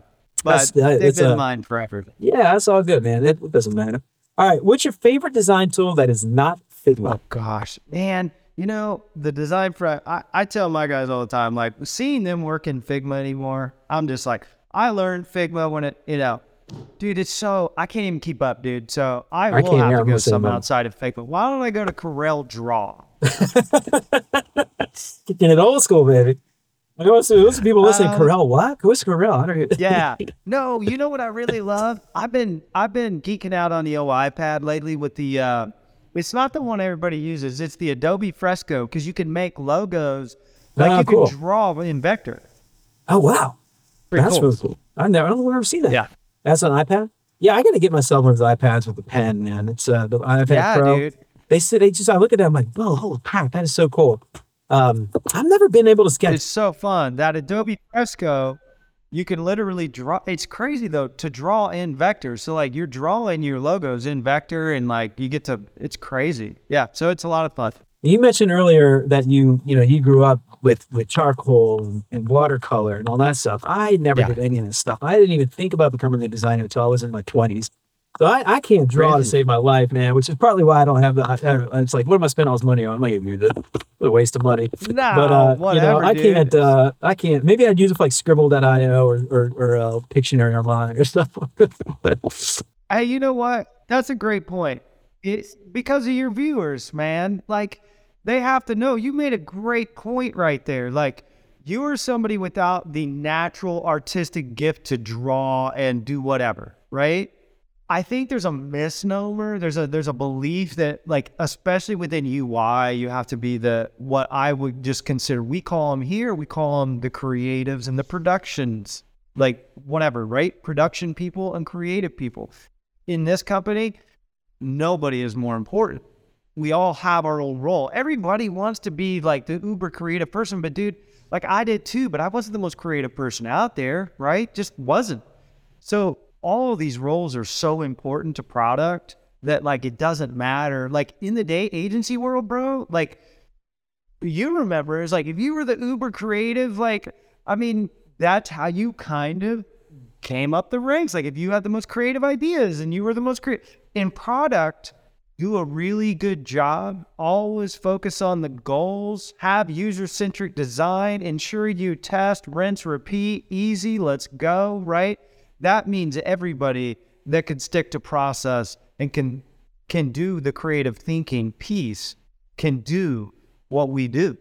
Speaker 3: That's-
Speaker 2: But
Speaker 3: that-
Speaker 2: they've been mine forever.
Speaker 3: Yeah, that's all good, man. It, it doesn't matter. All right. What's your favorite design tool that is not Figma?
Speaker 2: Oh gosh, man. You know the design for I, I tell my guys all the time, like seeing them work in Figma anymore. I'm just like, I learned Figma when it, you know, dude. It's so I can't even keep up, dude. So I,
Speaker 3: I
Speaker 2: will have to go
Speaker 3: say
Speaker 2: some outside of Figma. Why don't I go to Corel Draw?
Speaker 3: Getting it old school, baby. Like, what's, what's the people listening?
Speaker 2: Um,
Speaker 3: Corel, what? What's Corel? I don't
Speaker 2: Yeah. No, you know what I really love? I've been I've been geeking out on the old iPad lately with the uh it's not the one everybody uses. It's the Adobe Fresco because you can make logos like
Speaker 3: Ah,
Speaker 2: you
Speaker 3: cool.
Speaker 2: can draw in vector.
Speaker 3: Oh, wow.
Speaker 2: Pretty
Speaker 3: That's
Speaker 2: cool.
Speaker 3: really cool. I never, I don't think I've ever seen that.
Speaker 2: Yeah.
Speaker 3: That's an iPad? Yeah, I got to get myself one of those iPads with a pen, man. It's uh, the iPad
Speaker 2: Yeah,
Speaker 3: Pro.
Speaker 2: dude.
Speaker 3: They said, they just, I look at that, I'm like, whoa, holy crap, that is so cool. Um, I've never been able to sketch.
Speaker 2: It's so fun. That Adobe Fresco, you can literally draw. It's crazy though to draw in vector. So like you're drawing your logos in vector, and like you get to. It's crazy. Yeah. So it's a lot of fun.
Speaker 3: You mentioned earlier that you, you know, you grew up with with charcoal and, and watercolor and all that stuff. I never
Speaker 2: Yeah.
Speaker 3: did any of this stuff. I didn't even think about becoming a designer until I was in my twenties. So I, I can't draw to save my life, man. Which is partly why I don't have the. I, I- it's like, what am I spending all this money on? I'm like, dude, a waste of money.
Speaker 2: No,
Speaker 3: but uh, you
Speaker 2: whatever.
Speaker 3: know, I
Speaker 2: dude.
Speaker 3: can't. Uh, I can't. Maybe I'd use it for like skribbl.io or or, or uh, Pictionary online or stuff. but
Speaker 2: Hey, you know what? That's a great point. It's because of your viewers, man. Like, they have to know. You made a great point right there. Like, you are somebody without the natural artistic gift to draw and do whatever, right? I think there's a misnomer. There's a there's a belief that like especially within UI, you have to be the what I would just consider we call them here, we call them the creatives and the productions like whatever, right? Production people and creative people. In this company, nobody is more important. We all have our own role. Everybody wants to be like the uber creative person, but dude, like I did too, but I wasn't the most creative person out there, right? Just wasn't. So all of these roles are so important to product that like it doesn't matter. Like in the day agency world, bro, like you remember is like if you were the uber creative, like I mean, that's how you kind of came up the ranks. Like if you had the most creative ideas and you were the most creative in product, do a really good job. Always focus on the goals. Have user centric design. Ensure you test, rinse, repeat. Easy. Let's go. Right. That means everybody that can stick to process and can can do the creative thinking piece can do what we do.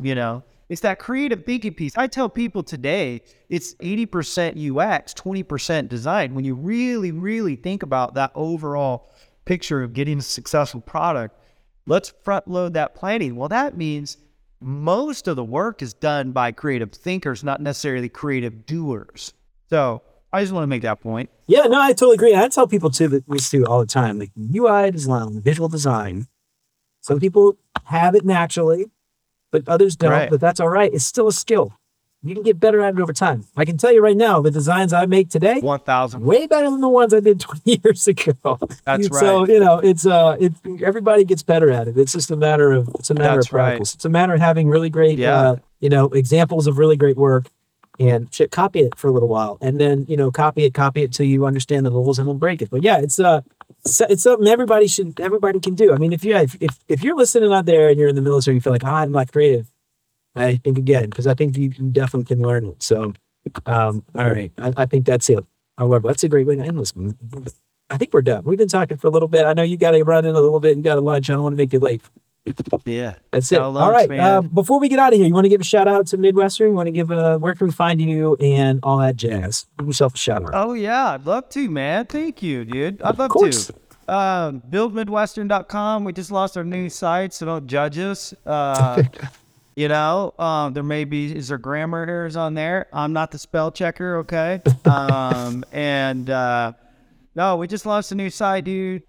Speaker 2: You know, it's that creative thinking piece. I tell people today it's 80% UX, 20% design. When you really, really think about that overall picture of getting a successful product, let's front load that planning. Well, that means most of the work is done by creative thinkers, not necessarily creative doers. So I just want to make that point.
Speaker 3: Yeah, no, I totally agree. I tell people too that we do all the time, like UI design, visual design. Some people have it naturally, but others don't.
Speaker 2: Right.
Speaker 3: But that's all right. It's still a skill. You can get better at it over time. I can tell you right now, the designs I make today,
Speaker 2: 1000.
Speaker 3: way better than the ones I did 20 years ago.
Speaker 2: That's
Speaker 3: So
Speaker 2: right.
Speaker 3: So you know, it's uh, it everybody gets better at it. It's just a matter of it's a matter
Speaker 2: That's
Speaker 3: of
Speaker 2: right.
Speaker 3: practice. It's a matter of having really great,
Speaker 2: Yeah.
Speaker 3: uh, you know, examples of really great work, and copy it for a little while, and then you know, copy it, copy it till you understand the rules, and we'll break it. But yeah, it's uh, it's, something everybody should everybody can do. I mean, if you if if, if you're listening out there and you're in the military, you feel like oh, I'm not creative. I think again because I think you you definitely can learn it. So, um, all right, I, I think that's it. However, that's a great way to end this. I think we're done. We've been talking for a little bit. I know you got to run in a little bit and got a lunch. I don't want to make you late.
Speaker 2: Yeah.
Speaker 3: That's it.
Speaker 2: Lunch,
Speaker 3: right.
Speaker 2: man.
Speaker 3: Uh, before we get out of here, you want to give a shout out to Midwestern? You want to give a where can we find you and all that jazz? Give yourself a shout out.
Speaker 2: Oh yeah, I'd love to, man. Thank you, dude. I'd love to. Um, buildmidwestern.com. We just lost our new site, so don't judge us. Uh, you know, um, there may be is there grammar errors on there. I'm not the spell checker, okay? Um, and uh, no, we just launched a new site, dude.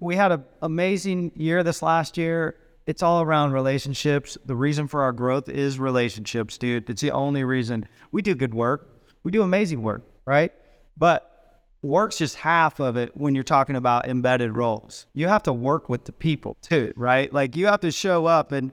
Speaker 2: We had an amazing year this last year. It's all around relationships. The reason for our growth is relationships, dude. It's the only reason we do good work. We do amazing work, right? But work's just half of it when you're talking about embedded roles. You have to work with the people too, right? Like you have to show up and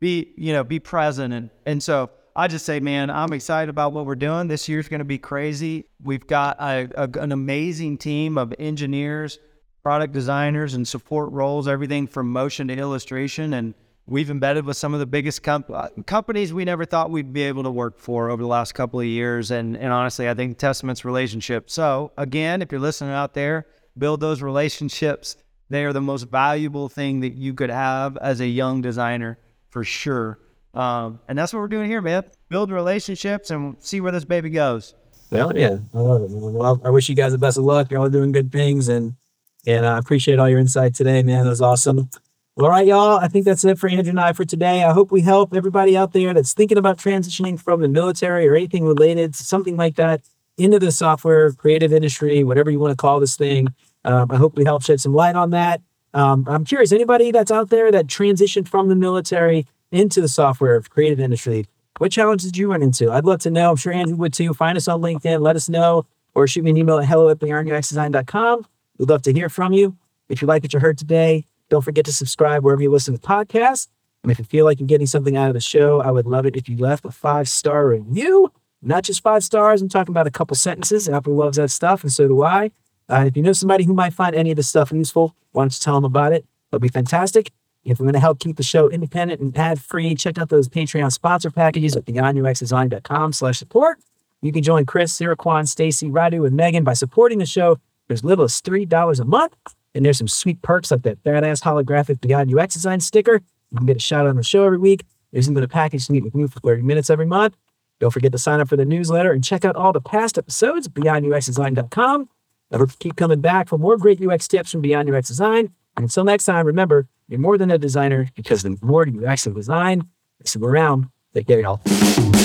Speaker 2: be, you know, be present. And, and so I just say, man, I'm excited about what we're doing. This year's going to be crazy. We've got a, a, an amazing team of engineers, product designers, and support roles, everything from motion to illustration. And we've embedded with some of the biggest uh, companies we never thought we'd be able to work for over the last couple of years. And, and honestly, I think testament's relationship. So again, if you're listening out there, build those relationships. They are the most valuable thing that you could have as a young designer for sure. Um, and that's what we're doing here, man. Build relationships and see where this baby goes.
Speaker 3: Well, yeah, I love it. Well, I wish you guys the best of luck. You're all doing good things, and and I appreciate all your insight today, man. That was awesome. All right, y'all. I think that's it for Andrew and I for today. I hope we help everybody out there that's thinking about transitioning from the military or anything related to something like that into the software creative industry, whatever you want to call this thing. Um, I hope we help shed some light on that. Um, I'm curious, anybody that's out there that transitioned from the military into the software creative industry, what challenges did you run into? I'd love to know. I'm sure Andrew would too. Find us on LinkedIn. Let us know or shoot me an email at hello at beyonduxdesign.com. We'd love to hear from you. If you like what you heard today, don't forget to subscribe wherever you listen to podcasts. And if you feel like you're getting something out of the show, I would love it if you left a five star review. Not just five stars, I'm talking about a couple sentences. Apple loves that stuff, and so do I. Uh, if you know somebody who might find any of this stuff useful, why don't you tell them about it? That'll be fantastic. If we're going to help keep the show independent and ad free, check out those Patreon sponsor packages at beyonduxdesign.com slash support. You can join Chris, Siraquan, Stacy, Radu, and Megan by supporting the show as little as $3 a month. And there's some sweet perks like that badass holographic Beyond UX Design sticker. You can get a shout out on the show every week. There's even a package to meet with me for 30 minutes every month. Don't forget to sign up for the newsletter and check out all the past episodes at beyonduxdesign.com. I hope you keep coming back for more great UX tips from Beyond UX Design. And until next time, remember, you're more than a designer because the more you actually design, it's around. Take care, y'all.